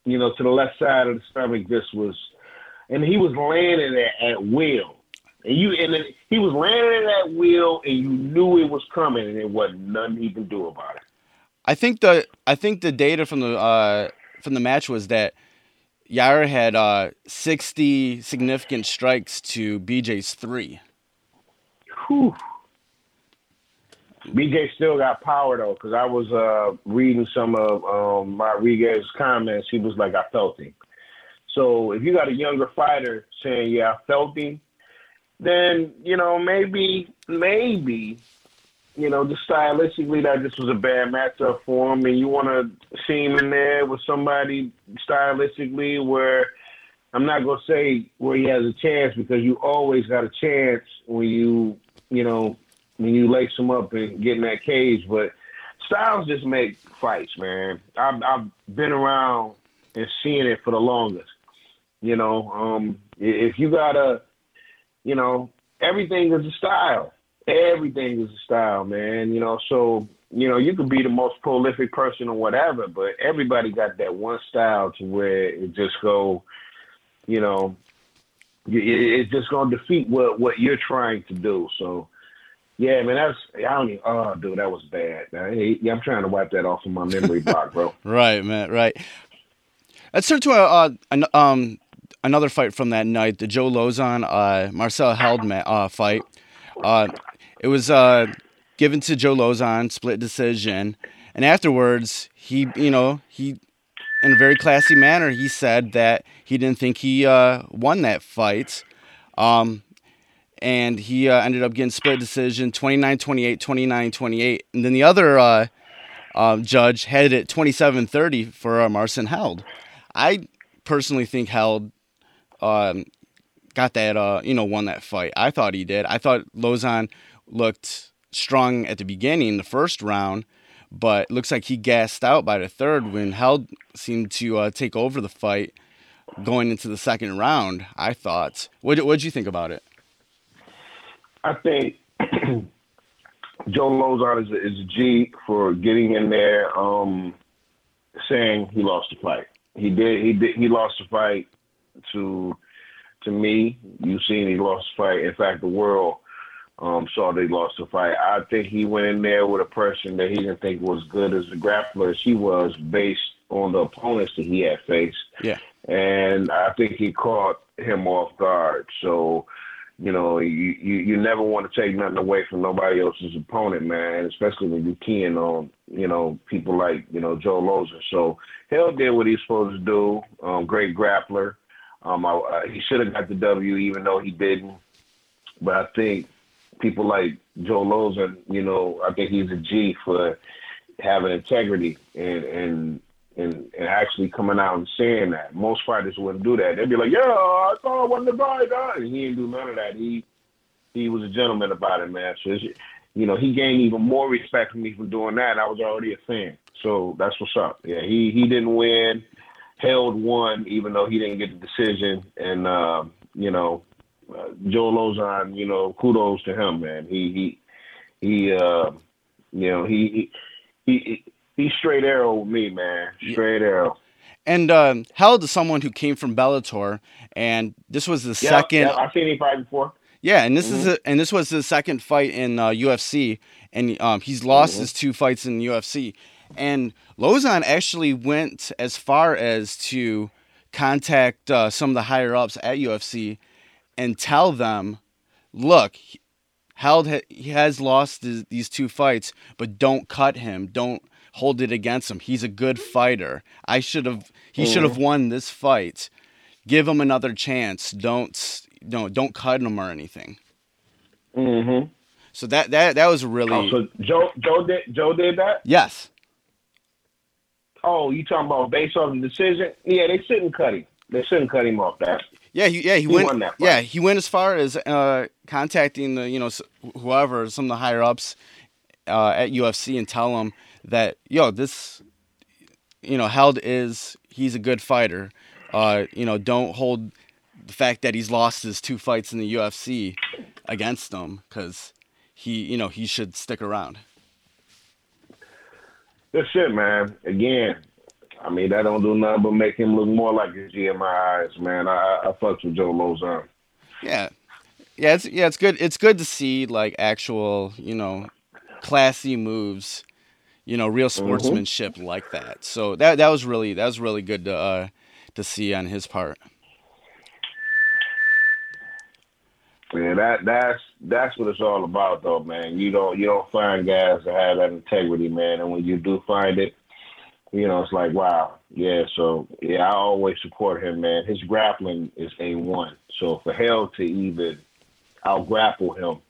You know, to the left side of the stomach. This was, and he was landing it at will. And you and then he was landing it at will, and you knew it was coming, and it wasn't nothing he could do about it. I think the I think the data from the uh, from the match was that Yair had uh, sixty significant strikes to BJ's three. Whew. BJ still got power though, because I was uh, reading some of um, Rodriguez's comments. He was like, "I felt him." So if you got a younger fighter saying, "Yeah, I felt him," then you know maybe, maybe, you know, just stylistically that this was a bad matchup for him, and you want to see him in there with somebody stylistically where I'm not gonna say where he has a chance because you always got a chance when you you know when you lace him up and get in that cage. But styles just make fights, man. I've I've been around and seeing it for the longest. You know, um, if you got a, you know, everything is a style. Everything is a style, man. You know, so you know you could be the most prolific person or whatever, but everybody got that one style to where it just go you know, it- it's just gonna defeat what what you're trying to do. So, yeah, man, that's I don't even. Oh, dude, that was bad. I, yeah, I'm trying to wipe that off of my memory block, bro. Right, man. Right. Let's turn to a, uh, an, um another fight from that night, the Joe Lauzon uh, Marcel Held ma- uh, fight. Uh, it was uh, given to Joe Lauzon, split decision, and afterwards he, you know, he in a very classy manner he said that he didn't think he uh, won that fight. Um, and he uh, ended up getting split decision 29-28, 29-28. And then the other uh, um, judge had it 27-30 for uh, Marcin Held. I personally think Held um, got that, uh, you know, won that fight. I thought he did. I thought Lauzon looked strong at the beginning, the first round, but looks like he gassed out by the third when Held seemed to uh, take over the fight going into the second round. I thought. What what'd you think about it? I think Joe Lauzon is a, is a G for getting in there, um, saying he lost the fight. He did. He did. He lost the fight to to me. You've seen he lost the fight. In fact, the world um, saw he lost the fight. I think he went in there with a person that he didn't think was good as a grappler as he was, based on the opponents that he had faced. Yeah. and I think he caught him off guard. So, you know, you, you, you never want to take nothing away from nobody else's opponent, man, especially when you're keying on, you know, people like, you know, Joe Lozer. So Hill did what he's supposed to do. Um, great grappler. Um, I, uh, he should have got the W, even though he didn't. But I think people like Joe Lozer, you know, I think he's a G for having integrity and and and, and actually coming out and saying that. Most fighters wouldn't do that. They'd be like, "Yeah, I thought I wasn't the guy." guy." And he didn't do none of that. He he was a gentleman about it, man. So you know, he gained even more respect from me for doing that. I was already a fan. So that's what's up. Yeah, he he didn't win, held won, even though he didn't get the decision. And uh, you know, uh, Joe Lauzon, you know, kudos to him, man. He he he, uh, you know, he he he he's straight arrow with me, man. Straight arrow. And um, held to someone who came from Bellator, and this was the Yeah, second. yeah, I've seen him fight before. Yeah, and this is a, and this was his second fight in uh, UFC, and um, he's lost his two fights in UFC. And Lauzon actually went as far as to contact uh, some of the higher ups at UFC and tell them, "Look, he- Held ha- he has lost his, these two fights, but don't cut him. Don't hold it against him. He's a good fighter. I should have. He should have won this fight. Give him another chance. Don't no, don't cut him or anything." Mm-hmm. So that that that was really Oh, so Joe Joe did Joe did that? yes. Oh, you talking about based on the decision? Yeah, they shouldn't cut him. They shouldn't cut him off that. Yeah, he, yeah, he, He went. won that yeah, he went as far as uh, contacting the you know whoever, some of the higher ups uh, at UFC, and tell them that yo, this you know Held is he's a good fighter. Uh, you know, don't hold the fact that he's lost his two fights in the UFC against him because he you know he should stick around. Good shit, man. Again, I mean that don't do nothing but make him look more like a G in my eyes, man. I I, fucks with Joe Lauzon. Yeah, yeah, it's yeah, it's good. It's good to see like actual, you know, classy moves, you know, real sportsmanship like that. So that that was really that was really good to uh, to see on his part. Yeah, that that's that's what it's all about, though, man. You don't you don't find guys that have that integrity, man. And when you do find it, you know, it's like wow, yeah. So yeah, I always support him, man. His grappling is a one. So for hell to even out grapple him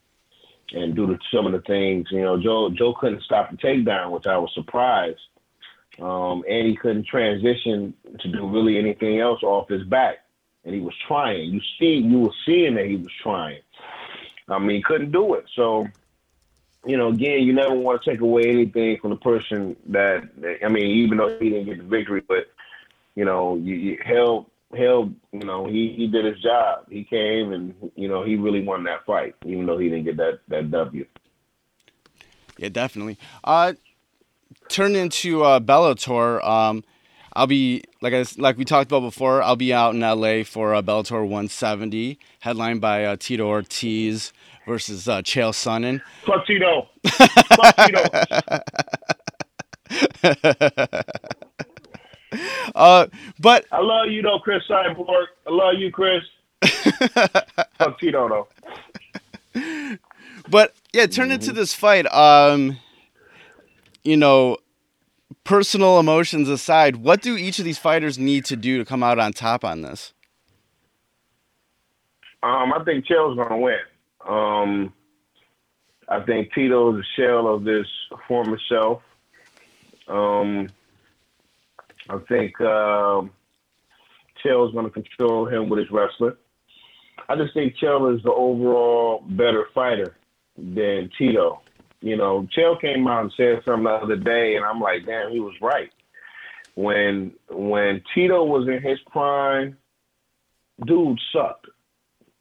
and do the, some of the things, you know, Joe Joe couldn't stop the takedown, which I was surprised. Um, and he couldn't transition to do really anything else off his back and he was trying. You see, you were seeing that he was trying. I mean, he couldn't do it. So, you know, again, you never want to take away anything from the person that. I mean, even though he didn't get the victory, but you know, you, you held held. You know, he he did his job. He came and you know he really won that fight, even though he didn't get that that W. Yeah, definitely. Uh, turn into uh, Bellator. Um, I'll be like I like we talked about before. I'll be out in LA for uh, Bellator 170, headlined by uh, Tito Ortiz versus uh, Chael Sonnen. Fuck Tito. Fuck Tito. Uh, but I love you though, Cris Cyborg. I love you, Cris. Fuck Tito though. but yeah, turn into this fight. Um, you know, personal emotions aside, what do each of these fighters need to do to come out on top on this? Um, I think Chael's gonna win. Um, I think Tito's a shell of this former self. Um, I think um is gonna control him with his wrestling. I just think Chael is the overall better fighter than Tito. You know, Chael came out and said something the other day, and I'm like, damn, he was right. When when Tito was in his prime, dude sucked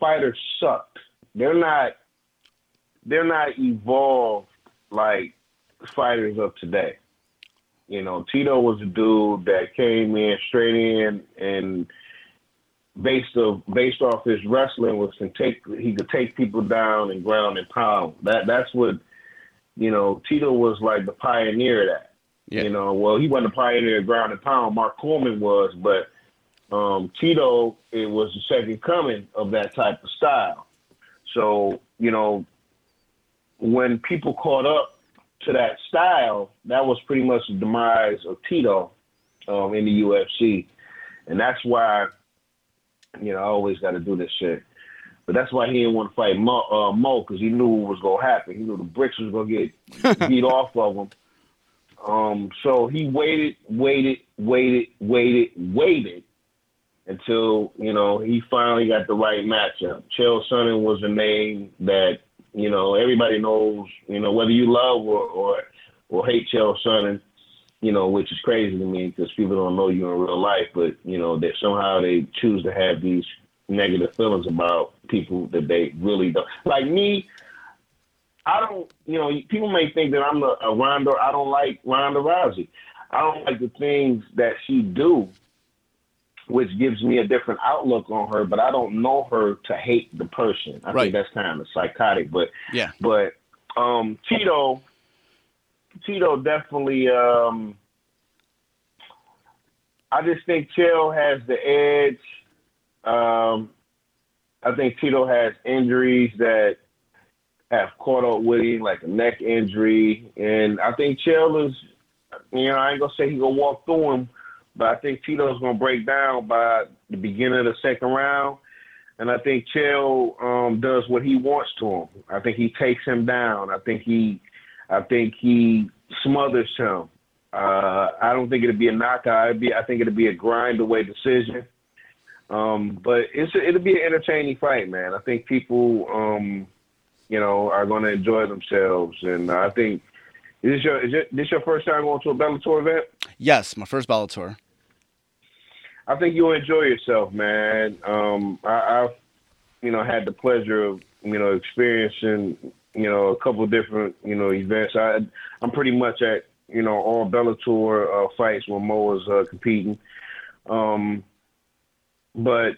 fighters sucked. They're not they're not evolved like fighters of today. You know, Tito was a dude that came in straight in and based of based off his wrestling was can take he could take people down and ground and pound. That that's what you know, Tito was like the pioneer of that. Yeah. You know, well he wasn't a pioneer of ground and pound, Mark Coleman was, but um, Tito, it was the second coming of that type of style. So, you know, when people caught up to that style, that was pretty much the demise of Tito um, in the UFC. And that's why, you know, I always got to do this shit. But that's why he didn't want to fight Mo, uh, Mo because he knew what was going to happen. He knew the bricks was going to get beat off of him. Um, so he waited, waited, waited, waited, waited until you know he finally got the right matchup. Chael Sonnen was a name that you know, everybody knows, you know, whether you love or or, or hate Chael Sonnen, you know, which is crazy to me because people don't know you in real life, but you know that somehow they choose to have these negative feelings about people that they really don't. Like me, I don't, you know, people may think that I'm a, a Ronda. I don't like Ronda Rousey. I don't like the things that she do, which gives me a different outlook on her. But I don't know her to hate the person. I Right. think that's kind of psychotic. But Yeah. but um, Tito, Tito definitely. Um, I just think Chael has the edge. Um, I think Tito has injuries that have caught up with him, like a neck injury, and I think Chael is. You know, I ain't gonna say he gonna walk through him, but I think Tito's gonna break down by the beginning of the second round. And I think Chael um, does what he wants to him. I think he takes him down. I think he, I think he smothers him. Uh, I don't think it'd be a knockout. It'd be, I think it'd be a grind away decision. Um, but it's it'll be an entertaining fight, man. I think people, um, you know, are going to enjoy themselves, and I think is this your is this your first time going to a Bellator event? Yes, my first Bellator. I think you'll enjoy yourself, man. Um, I, I've, you know, had the pleasure of, you know, experiencing, you know, a couple different, you know, events. I, I'm pretty much at, you know, all Bellator uh, fights when Mo was uh, competing. Um, but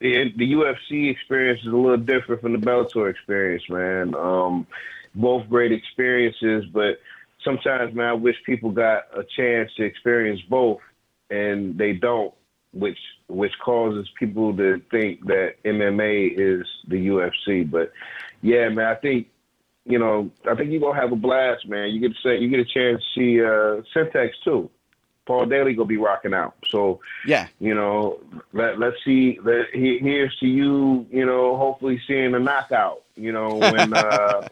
it, the UFC experience is a little different from the Bellator experience, man. Um, both great experiences, but sometimes, man, I wish people got a chance to experience both, and they don't, which which causes people to think that MMA is the UFC. But yeah, man, I think you know, I think you're gonna have a blast, man. You get to say you get a chance to see uh Semtex too. Paul Daley gonna be rocking out. So Yeah. you know, let let's see. Let, he, here's to you. You know, hopefully seeing a knockout. You know, when uh,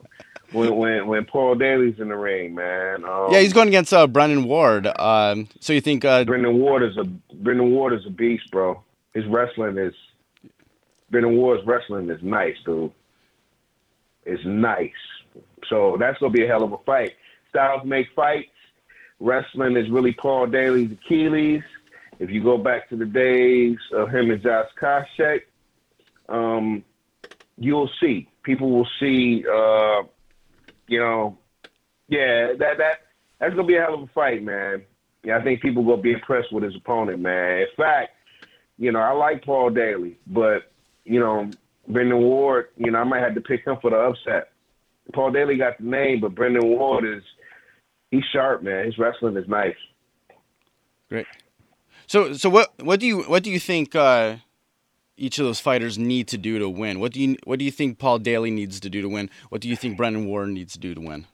when when when Paul Daley's in the ring, man. Um, Yeah, he's going against uh, Brennan Ward. Um, so you think? Uh, Brennan Ward is a Brennan Ward is a beast, bro. His wrestling is Brennan Ward's wrestling is nice, dude. It's nice. So that's gonna be a hell of a fight. Styles make fights. Wrestling is really Paul Daley's Achilles. If you go back to the days of him and Josh Koscheck, um, you'll see. People will see. Uh, you know, yeah, that that that's gonna be a hell of a fight, man. Yeah, I think people gonna be impressed with his opponent, man. In fact, you know, I like Paul Daley, but you know, Brennan Ward, you know, I might have to pick him for the upset. Paul Daley got the name, but Brennan Ward is he's sharp, man. His wrestling is nice. Great. So so what what do you what do you think uh, each of those fighters need to do to win? What do you what do you think Paul Daley needs to do to win? What do you think Brennan Ward needs to do to win?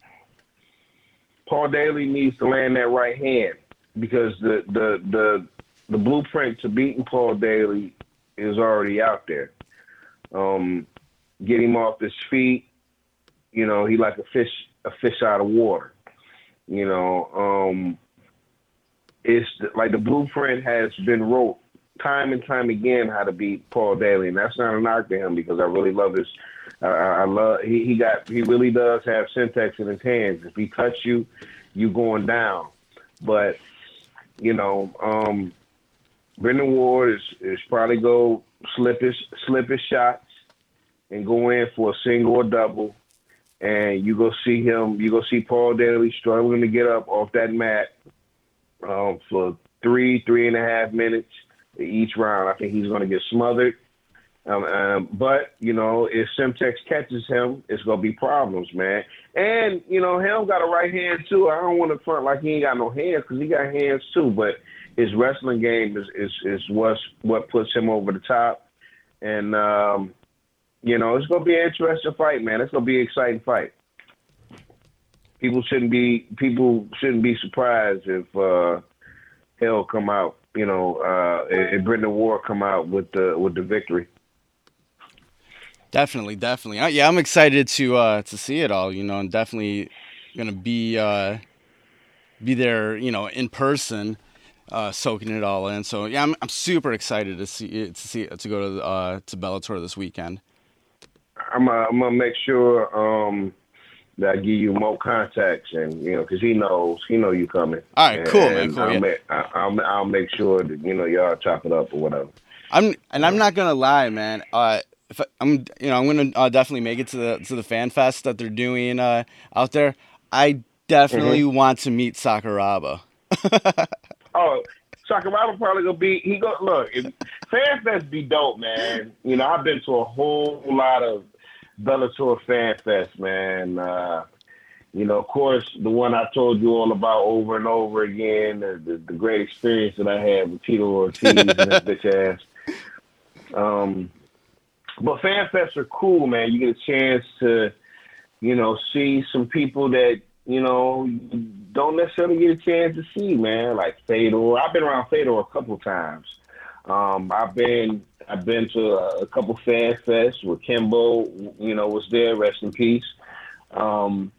Paul Daley needs to land that right hand because the the the the blueprint to beating Paul Daley is already out there. Um, get him off his feet. You know, he like a fish a fish out of water. You know, um, it's like the blueprint has been wrote time and time again how to beat Paul Daley, and that's not a knock to him because I really love his. I, love he, he got he really does have Semtex in his hands. If he touch you, you going down. But you know, um, Brennan Ward is is probably go slip his slip his shots and go in for a single or double, and you go see him. You go see Paul Daley struggling to get up off that mat um, for three three and a half minutes each round. I think he's going to get smothered. Um, um, but you know, if Semtex catches him, it's gonna be problems, man. And you know, Helm got a right hand too. I don't want to front like he ain't got no hands because he got hands too. But his wrestling game is is is what's what puts him over the top. And um, you know, it's gonna be an interesting fight, man. It's gonna be an exciting fight. People shouldn't be people shouldn't be surprised if uh, Hell come out, you know, uh, if Brennan Ward come out with the with the victory. Definitely, definitely. Yeah, I'm excited to uh, to see it all. You know, and definitely gonna be uh, be there. You know, in person, uh, soaking it all in. So yeah, I'm I'm super excited to see it, to see to go to uh, to Bellator this weekend. I'm uh, I'm gonna make sure um that I give you more contacts and you know because he knows he know you coming. All right, cool, man, cool, I'll, yeah. make, I'll I'll make sure that you know y'all chop it up or whatever. I'm and I'm not gonna lie, man. Uh, if I, I'm, you know, I'm gonna uh, definitely make it to the to the fan fest that they're doing uh, out there. I definitely Mm-hmm. want to meet Sakuraba. Oh, Sakuraba probably gonna be. He go look. If, Fan Fest be dope, man. You know, I've been to a whole lot of Bellator Fan Fest, man. Uh, you know, of course, the one I told you all about over and over again, the, the, the great experience that I had with Tito Ortiz and his bitch ass. Um, but Fan Fests are cool, man. You get a chance to, you know, see some people that you know don't necessarily get a chance to see, man. Like Fedor. I've been around Fedor a couple times. Um, I've been I've been to a, couple fan fests where Kimbo, you know, was there. Rest in peace. Um,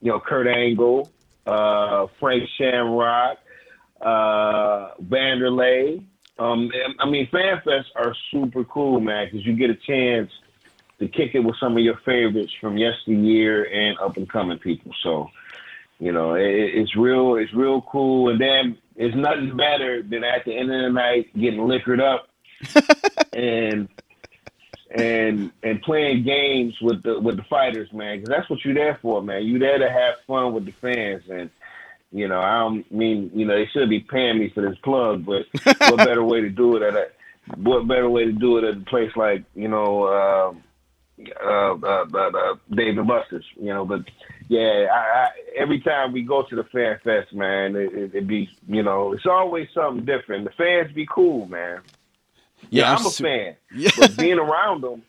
you know, Kurt Angle, uh, Frank Shamrock, uh, Wanderlei. Um, I mean, fan fests are super cool, man, because you get a chance to kick it with some of your favorites from yesteryear and up and coming people. So, you know, it, it's real, it's real cool. And then it's nothing better than at the end of the night getting liquored up and and and playing games with the with the fighters, man. Because that's what you're there for, man. You're there to have fun with the fans, and you know, I don't mean you know they should be paying me for this plug, but what better way to do it at a what better way to do it at a place like you know. Um, uh, uh, uh, uh, Dave and Buster's, you know. But yeah, I, I, every time we go to the fan fest, man, it, it, it be you know, it's always something different. The fans be cool, man. Yeah, I'm, a su- fan, Yeah. but being around them,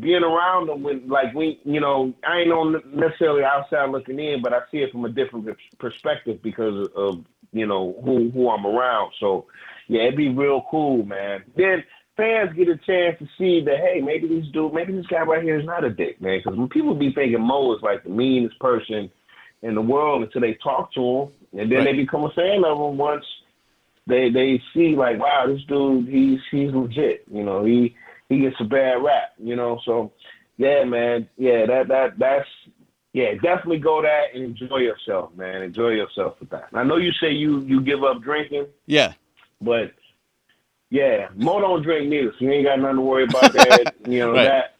being around them when like we, you know, I ain't on necessarily outside looking in, but I see it from a different perspective because of you know who who I'm around. So yeah, it'd be real cool, man. Then fans get a chance to see that hey, maybe this dude, maybe this guy right here is not a dick, man. Because when people be thinking Mo is like the meanest person in the world until they talk to him, and then they become a fan of him once they they see like, wow, this dude, he's he's legit. You know, he he gets a bad rap. You know, so yeah, man, yeah, that that that's yeah, definitely go that and enjoy yourself, man. Enjoy yourself with that. I know you say you you give up drinking, Yeah. but yeah, Mo don't drink neither, so you ain't got nothing to worry about that. you know Right. that.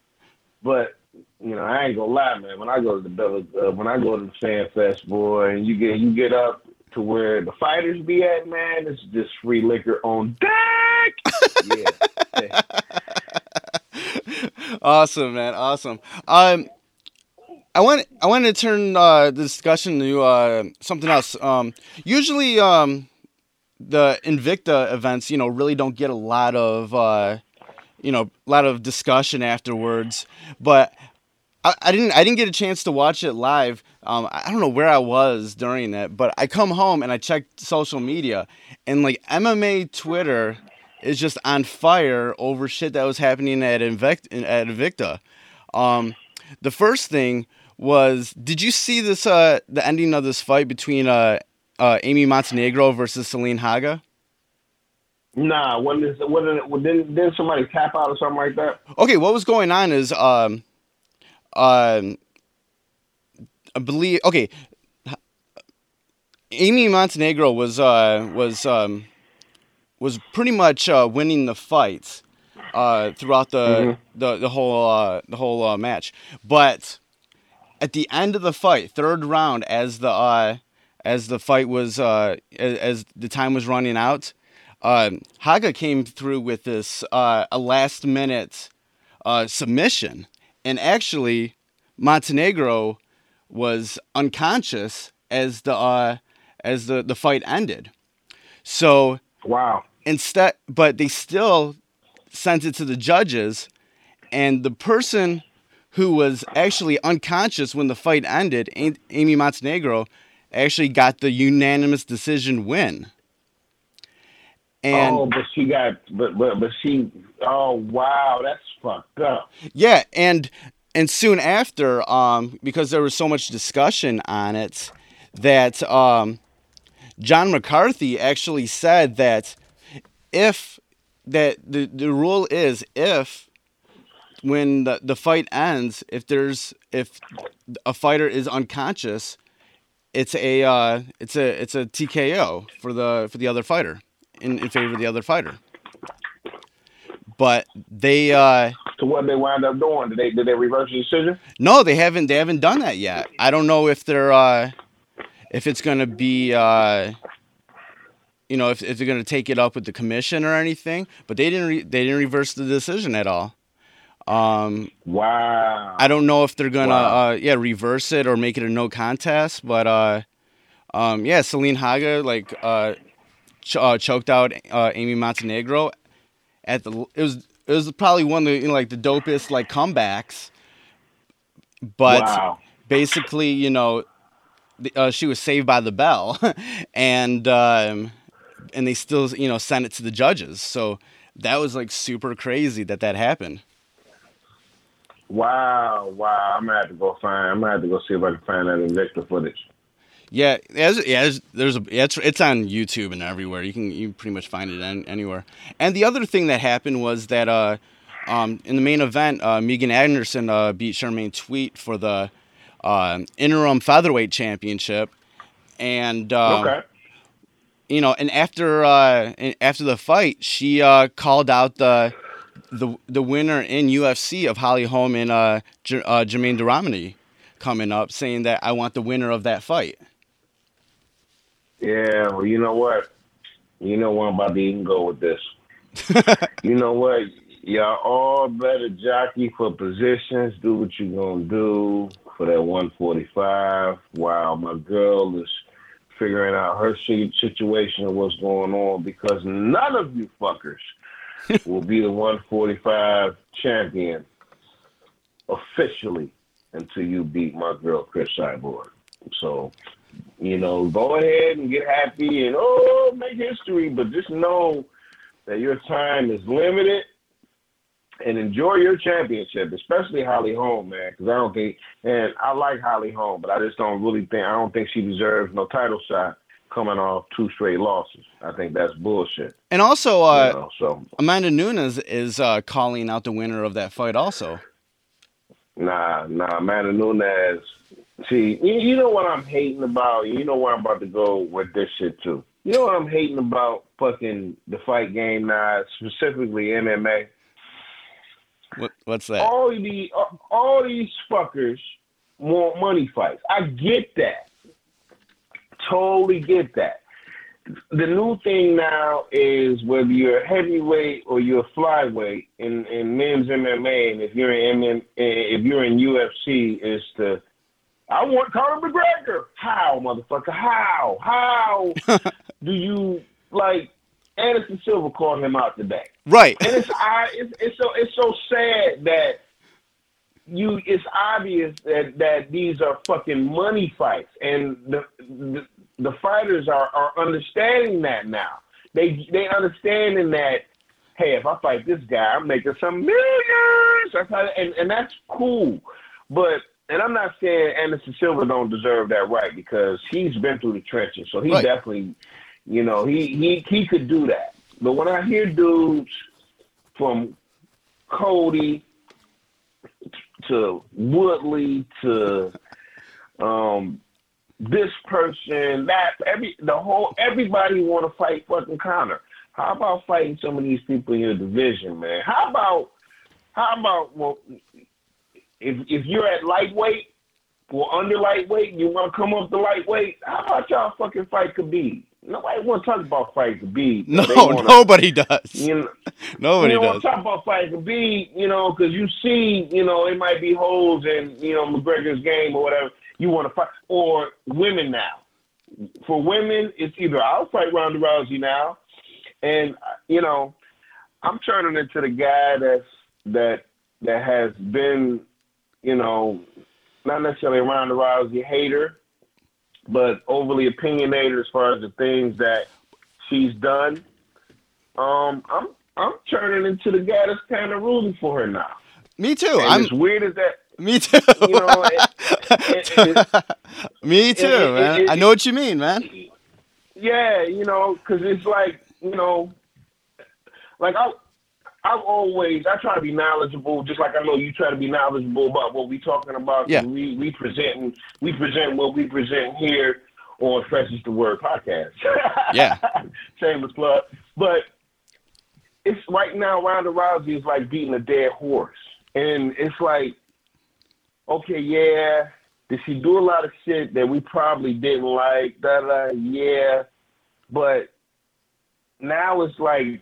But you know, I ain't gonna lie, man. When I go to the Bella, uh, when I go to the Fan Fest, boy, and you get you get up to where the fighters be at, man, it's just free liquor on deck. yeah. awesome, man. Awesome. Um, I want I want to turn uh, the discussion to uh, something else. Um, usually, um, the Invicta events, you know, really don't get a lot of uh, you know, a lot of discussion afterwards. But I, I didn't I didn't get a chance to watch it live. Um, I don't know where I was during it, but I come home and I checked social media, and like MMA Twitter is just on fire over shit that was happening at Invicta. At Invicta. Um, the first thing was, did you see this? Uh, the ending of this fight between uh, uh, Amy Montenegro versus Celine Haga. Nah, when is when when didn't, didn't somebody tap out or something like that? Okay, what was going on is um um I believe okay. Amy Montenegro was uh was um was pretty much uh winning the fight uh throughout the the, the whole uh the whole uh, match. But at the end of the fight, third round as the uh as the fight was uh as, as the time was running out, uh, Haga came through with this uh, a last minute uh, submission, and actually Montenegro was unconscious as the uh, as the, the fight ended. So Wow. instead, but they still sent it to the judges, and the person who was actually unconscious when the fight ended, Amy Montenegro, actually got the unanimous decision win. And oh, but she got, but but but she. Oh wow, that's fucked up. Yeah, and and soon after, um, because there was so much discussion on it, that um, John McCarthy actually said that if that the the rule is if when the, the fight ends, if there's if a fighter is unconscious, it's a uh, it's a it's a TKO for the for the other fighter in, in favor of the other fighter. But they uh, So what they wind up doing? Did they did they reverse the decision? no, they haven't they haven't done that yet. I don't know if they're uh, if it's gonna be uh, you know if, if they're gonna take it up with the commission or anything. But they didn't re- they didn't reverse the decision at all. Um, Wow. I don't know if they're gonna Wow. uh, yeah reverse it or make it a no contest, but uh, um, yeah, Celine Haga like uh, ch- uh, choked out uh, Amy Montenegro at the it was it was probably one of the you know, like the dopest like comebacks, but wow. basically you know the- uh, she was saved by the bell, and um, and they still you know sent it to the judges, so that was like super crazy that that happened. Wow, wow. I'm gonna have to go find. I'm gonna have to go see if I can find that Invicta footage. Yeah, there's, yeah, there's, a, it's, it's on YouTube and everywhere. You can you pretty much find it an, anywhere. And the other thing that happened was that uh, um, in the main event, uh, Megan Anderson uh, beat Charmaine Tweet for the uh, interim featherweight championship, and um, okay. you know, and after uh, and after the fight, she uh, called out the the the winner in UFC of Holly Holm and uh, J- uh, Germaine de Randamie coming up, saying that I want the winner of that fight. Yeah. Well, you know what? You know where I'm about to even go with this. you know what? Y'all all better jockey for positions. Do what you're gonna do for that 145. While my girl is figuring out her situation and what's going on, because none of you fuckers will be the 145 champion officially until you beat my girl Cris Cyborg. So, you know, go ahead and get happy and oh, make history, but just know that your time is limited and enjoy your championship, especially Holly Holm, man. Because I don't think, and I like Holly Holm, but I just don't really think I don't think she deserves no title shot coming off two straight losses. I think that's bullshit. And also, you uh, know? So Amanda Nunes is uh, calling out the winner of that fight. Also, Nah, nah, Amanda Nunes. See, you, you know what I'm hating about? You know where I'm about to go with this shit too. You know what I'm hating about fucking the fight game now, specifically MMA. what, what's that? All the uh, all these fuckers want money fights. I get that. Totally get that. The new thing now is whether you're a heavyweight or you're a flyweight in, in men's MMA, and if you're in if you're in UFC, is to I want Conor McGregor. How, motherfucker? How? How do you like? Anderson Silva called him out today Right. and it's I it's, it's so it's so sad that you it's obvious that that these are fucking money fights and the the, the fighters are are understanding that now they they understanding that hey if I fight this guy I'm making some millions that's how, and and that's cool but and I'm not saying Anderson Silva don't deserve that right because he's been through the trenches so he Right. definitely you know he he he could do that but when I hear dudes from Cody to Woodley to um this person, that every the whole everybody want to fight fucking Conor. How about fighting some of these people in your division, man? How about how about well if if you're at lightweight or under lightweight and you want to come up to lightweight, how about y'all fucking fight Khabib? Nobody want to talk about fighting Khabib. No, wanna- nobody does. You know, Nobody you know, does. talk about fighting Khabib, you know, because you see, you know, it might be holes in, you know, McGregor's game or whatever. You want to fight, or women now. For women, it's either I'll fight Ronda Rousey now, and you know, I'm turning into the guy that's that that has been, you know, not necessarily a Ronda Rousey hater, but overly opinionated as far as the things that she's done. Um, I'm I'm turning into the guy that's kind of rooting for her now. Me too. And I'm. as weird as that, Me too. you know, it- it- Me too, it- it- man. it- I know what you mean, man. yeah, you know, because it's like you know, like I I've always I try to be knowledgeable, just like I know you try to be knowledgeable about what we're talking about. Yeah. We we present we present what we present here on Fresh is the Word podcast. Yeah. Shameless plug. But it's right now Ronda Rousey is like beating a dead horse. And it's like, okay, yeah, did she do a lot of shit that we probably didn't like? Da da yeah. But now it's like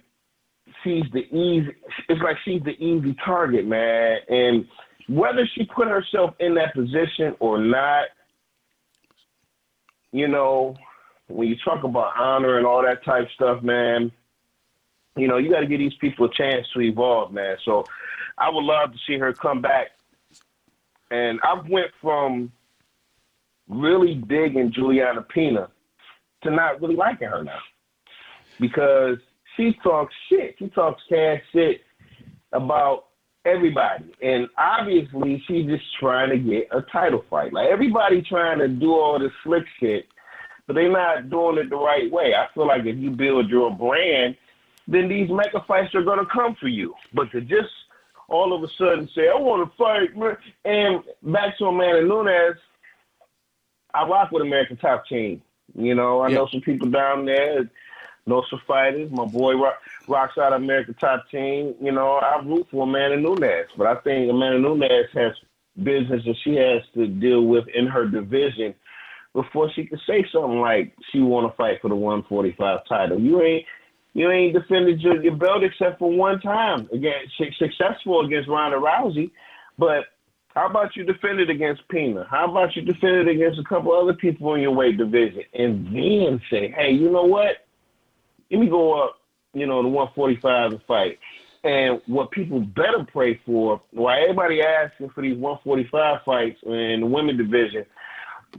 she's the easy it's like she's the easy target, man. And whether she put herself in that position or not, you know, when you talk about honor and all that type stuff, man, you know, you got to give these people a chance to evolve, man. So I would love to see her come back. And I went from really digging Julianna Pena to not really liking her now because she talks shit. She talks cash shit about everybody. And obviously, she's just trying to get a title fight. Like, everybody trying to do all this slick shit, but they're not doing it the right way. I feel like if you build your brand, then these mega fights are going to come for you. But to just all of a sudden say, I want to fight, and back to Amanda Nunes, I rock with American Top Team. You know, I Yeah. know some people down there, some fighters. My boy rock, rocks out America Top Team. You know, I root for Amanda Nunes, but I think Amanda Nunes has business that she has to deal with in her division before she can say something like she want to fight for the 145 title. You ain't you ain't defended your, your belt except for one time against successful against Ronda Rousey, but how about you defend it against Pena? How about you defend it against a couple other people in your weight division, and then say, hey, you know what? Let me go up, you know, the 145 and fight. And what people better pray for, why everybody asking for these 145 fights in the women division,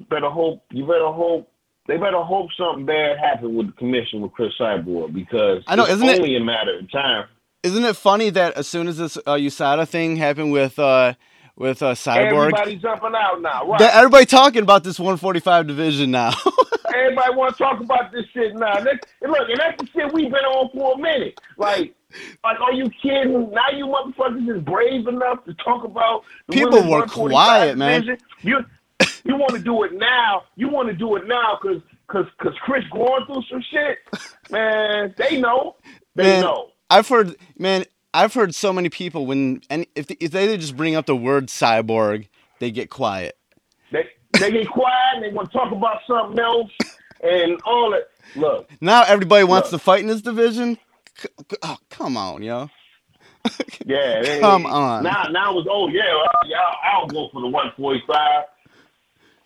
better hope you better hope they better hope something bad happens with the commission with Cris Cyborg because I know, it's isn't it- only a matter of time. Isn't it funny that as soon as this uh, USADA thing happened with uh, with uh, Cyborg, everybody jumping out now, right? everybody talking about this 145 division now. Everybody want to talk about this shit now. That's, and look, and that's the shit we've been on for a minute. Like, like, are you kidding? Now you motherfuckers is brave enough to talk about the People were quiet, man. You, you want to do it now? You want to do it now because because because Cris going through some shit, man. They know. They Man, know. I've heard, man, I've heard so many people when and if they, if they just bring up the word cyborg, they get quiet. They they get quiet and they want to talk about something else and all that. Look, Now everybody wants Look. to fight in this division. Oh, come on, yo. Yeah, they- Come on. Now, now it's oh yeah, uh, I'll, I'll go for the one forty five.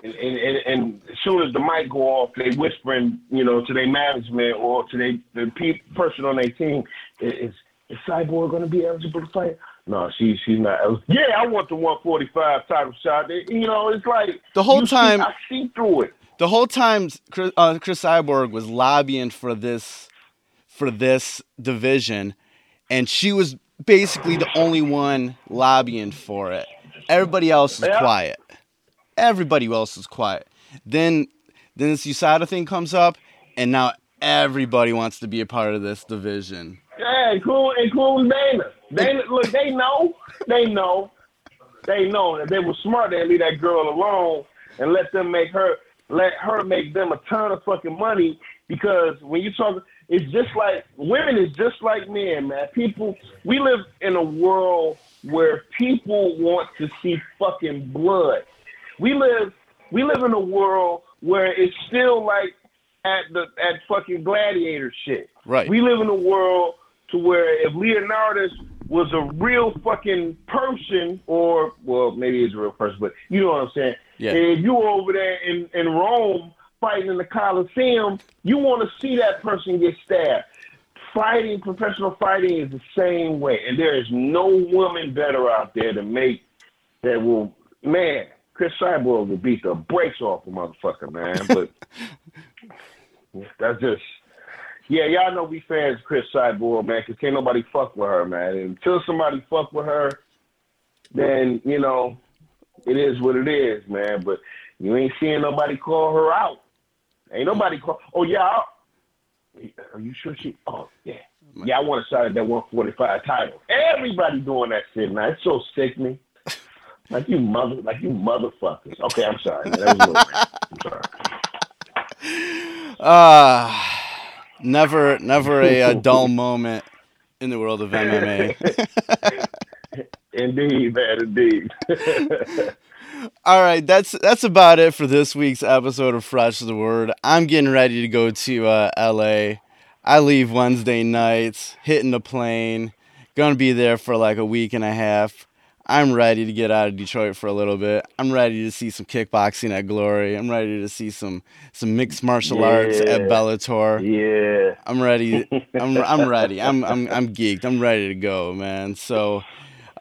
And, and, and, and as soon as the mic go off, they whispering, you know, to their management or to they, the pe- person on their team, is is Cyborg going to be eligible to fight? No, she she's not. Yeah, I want the one forty five title shot. You know, it's like The whole you see- time- I see through it. The whole time Cris, uh, Cris Cyborg was lobbying for this for this division, and she was basically the only one lobbying for it. Everybody else is Yeah. quiet. Everybody else is quiet. Then then this USADA thing comes up, and now everybody wants to be a part of this division. Yeah, including including Dana. Dana, look, they know, they know, they know that they were smart. They leave that girl alone and let them make her, let her make them a ton of fucking money. Because when you talk, it's just like women is just like men, man. People, we live in a world where people want to see fucking blood. We live, we live in a world where it's still like at the at fucking gladiator shit. Right. We live in a world to where if Leonardus was a real fucking person, or well, maybe he's a real person, but you know what I'm saying. Yeah. If you were over there in in Rome fighting in the Coliseum, you want to see that person get stabbed. Fighting, professional fighting is the same way, and there is no woman better out there to make that will man. Cris Cyborg will beat the brakes off a motherfucker, man. But that's just yeah, y'all know we fans of Cris Cyborg, man, because can't nobody fuck with her, man. And until somebody fuck with her, then, you know, it is what it is, man. But you ain't seeing nobody call her out. Ain't nobody call, oh, yeah, are you sure she, oh, yeah. yeah, I want to sign that 145 title. Everybody doing that shit now. It's so sickening. Like you mother, like you motherfuckers. Okay, I'm sorry. Man. That was a little, I'm sorry. Ah, never, never a, a dull moment in the world of MMA. Indeed, man. Indeed. All right, that's that's about it for this week's episode of Fresh the Word. I'm getting ready to go to uh, LA. I leave Wednesday nights, hitting the plane, gonna be there for like a week and a half. I'm ready to get out of Detroit for a little bit. I'm ready to see some kickboxing at Glory. I'm ready to see some some mixed martial arts at Yeah. Bellator. yeah. I'm ready. I'm I'm ready. I'm I'm I'm geeked. I'm ready to go, man. So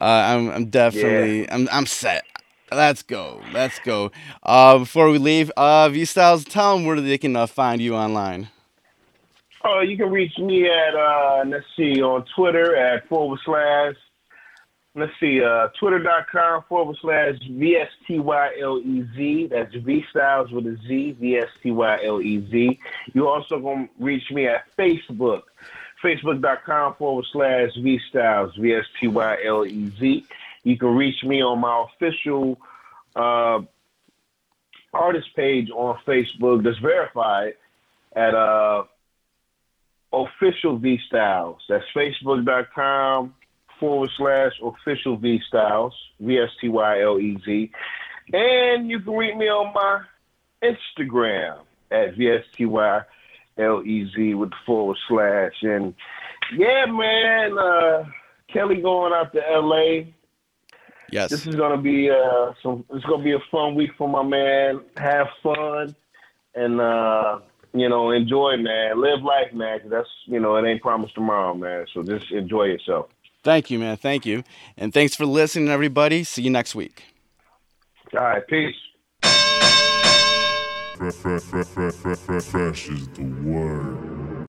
uh, I'm I'm definitely I'm I'm set. Let's go. Let's go. Uh, before we leave, uh, V Styles, tell them where they can uh, find you online. Oh, you can reach me at uh let's see on Twitter at forward slash let's see uh twitter.com forward slash V S T Y L E Z. That's V Styles with a Z, V S T Y L E Z. You also gonna reach me at Facebook. Facebook.com forward slash V Styles, V S T Y L E Z. You can reach me on my official uh artist page on Facebook that's verified at uh official V Styles. That's facebook.com forward slash official V Styles, V S T Y L E Z. And you can read me on my Instagram at V S T Y L E Z with the forward slash. And yeah, man, uh, Kelly going out to LA. Yes. This is gonna be uh some it's gonna be a fun week for my man. Have fun and uh you know, enjoy, man. Live life, man. that's you know, it ain't promised tomorrow, man. So just enjoy yourself. Thank you, man. Thank you, and thanks for listening, everybody. See you next week. All right, peace. Fresh, fresh, fresh, fresh, fresh, fresh is the word.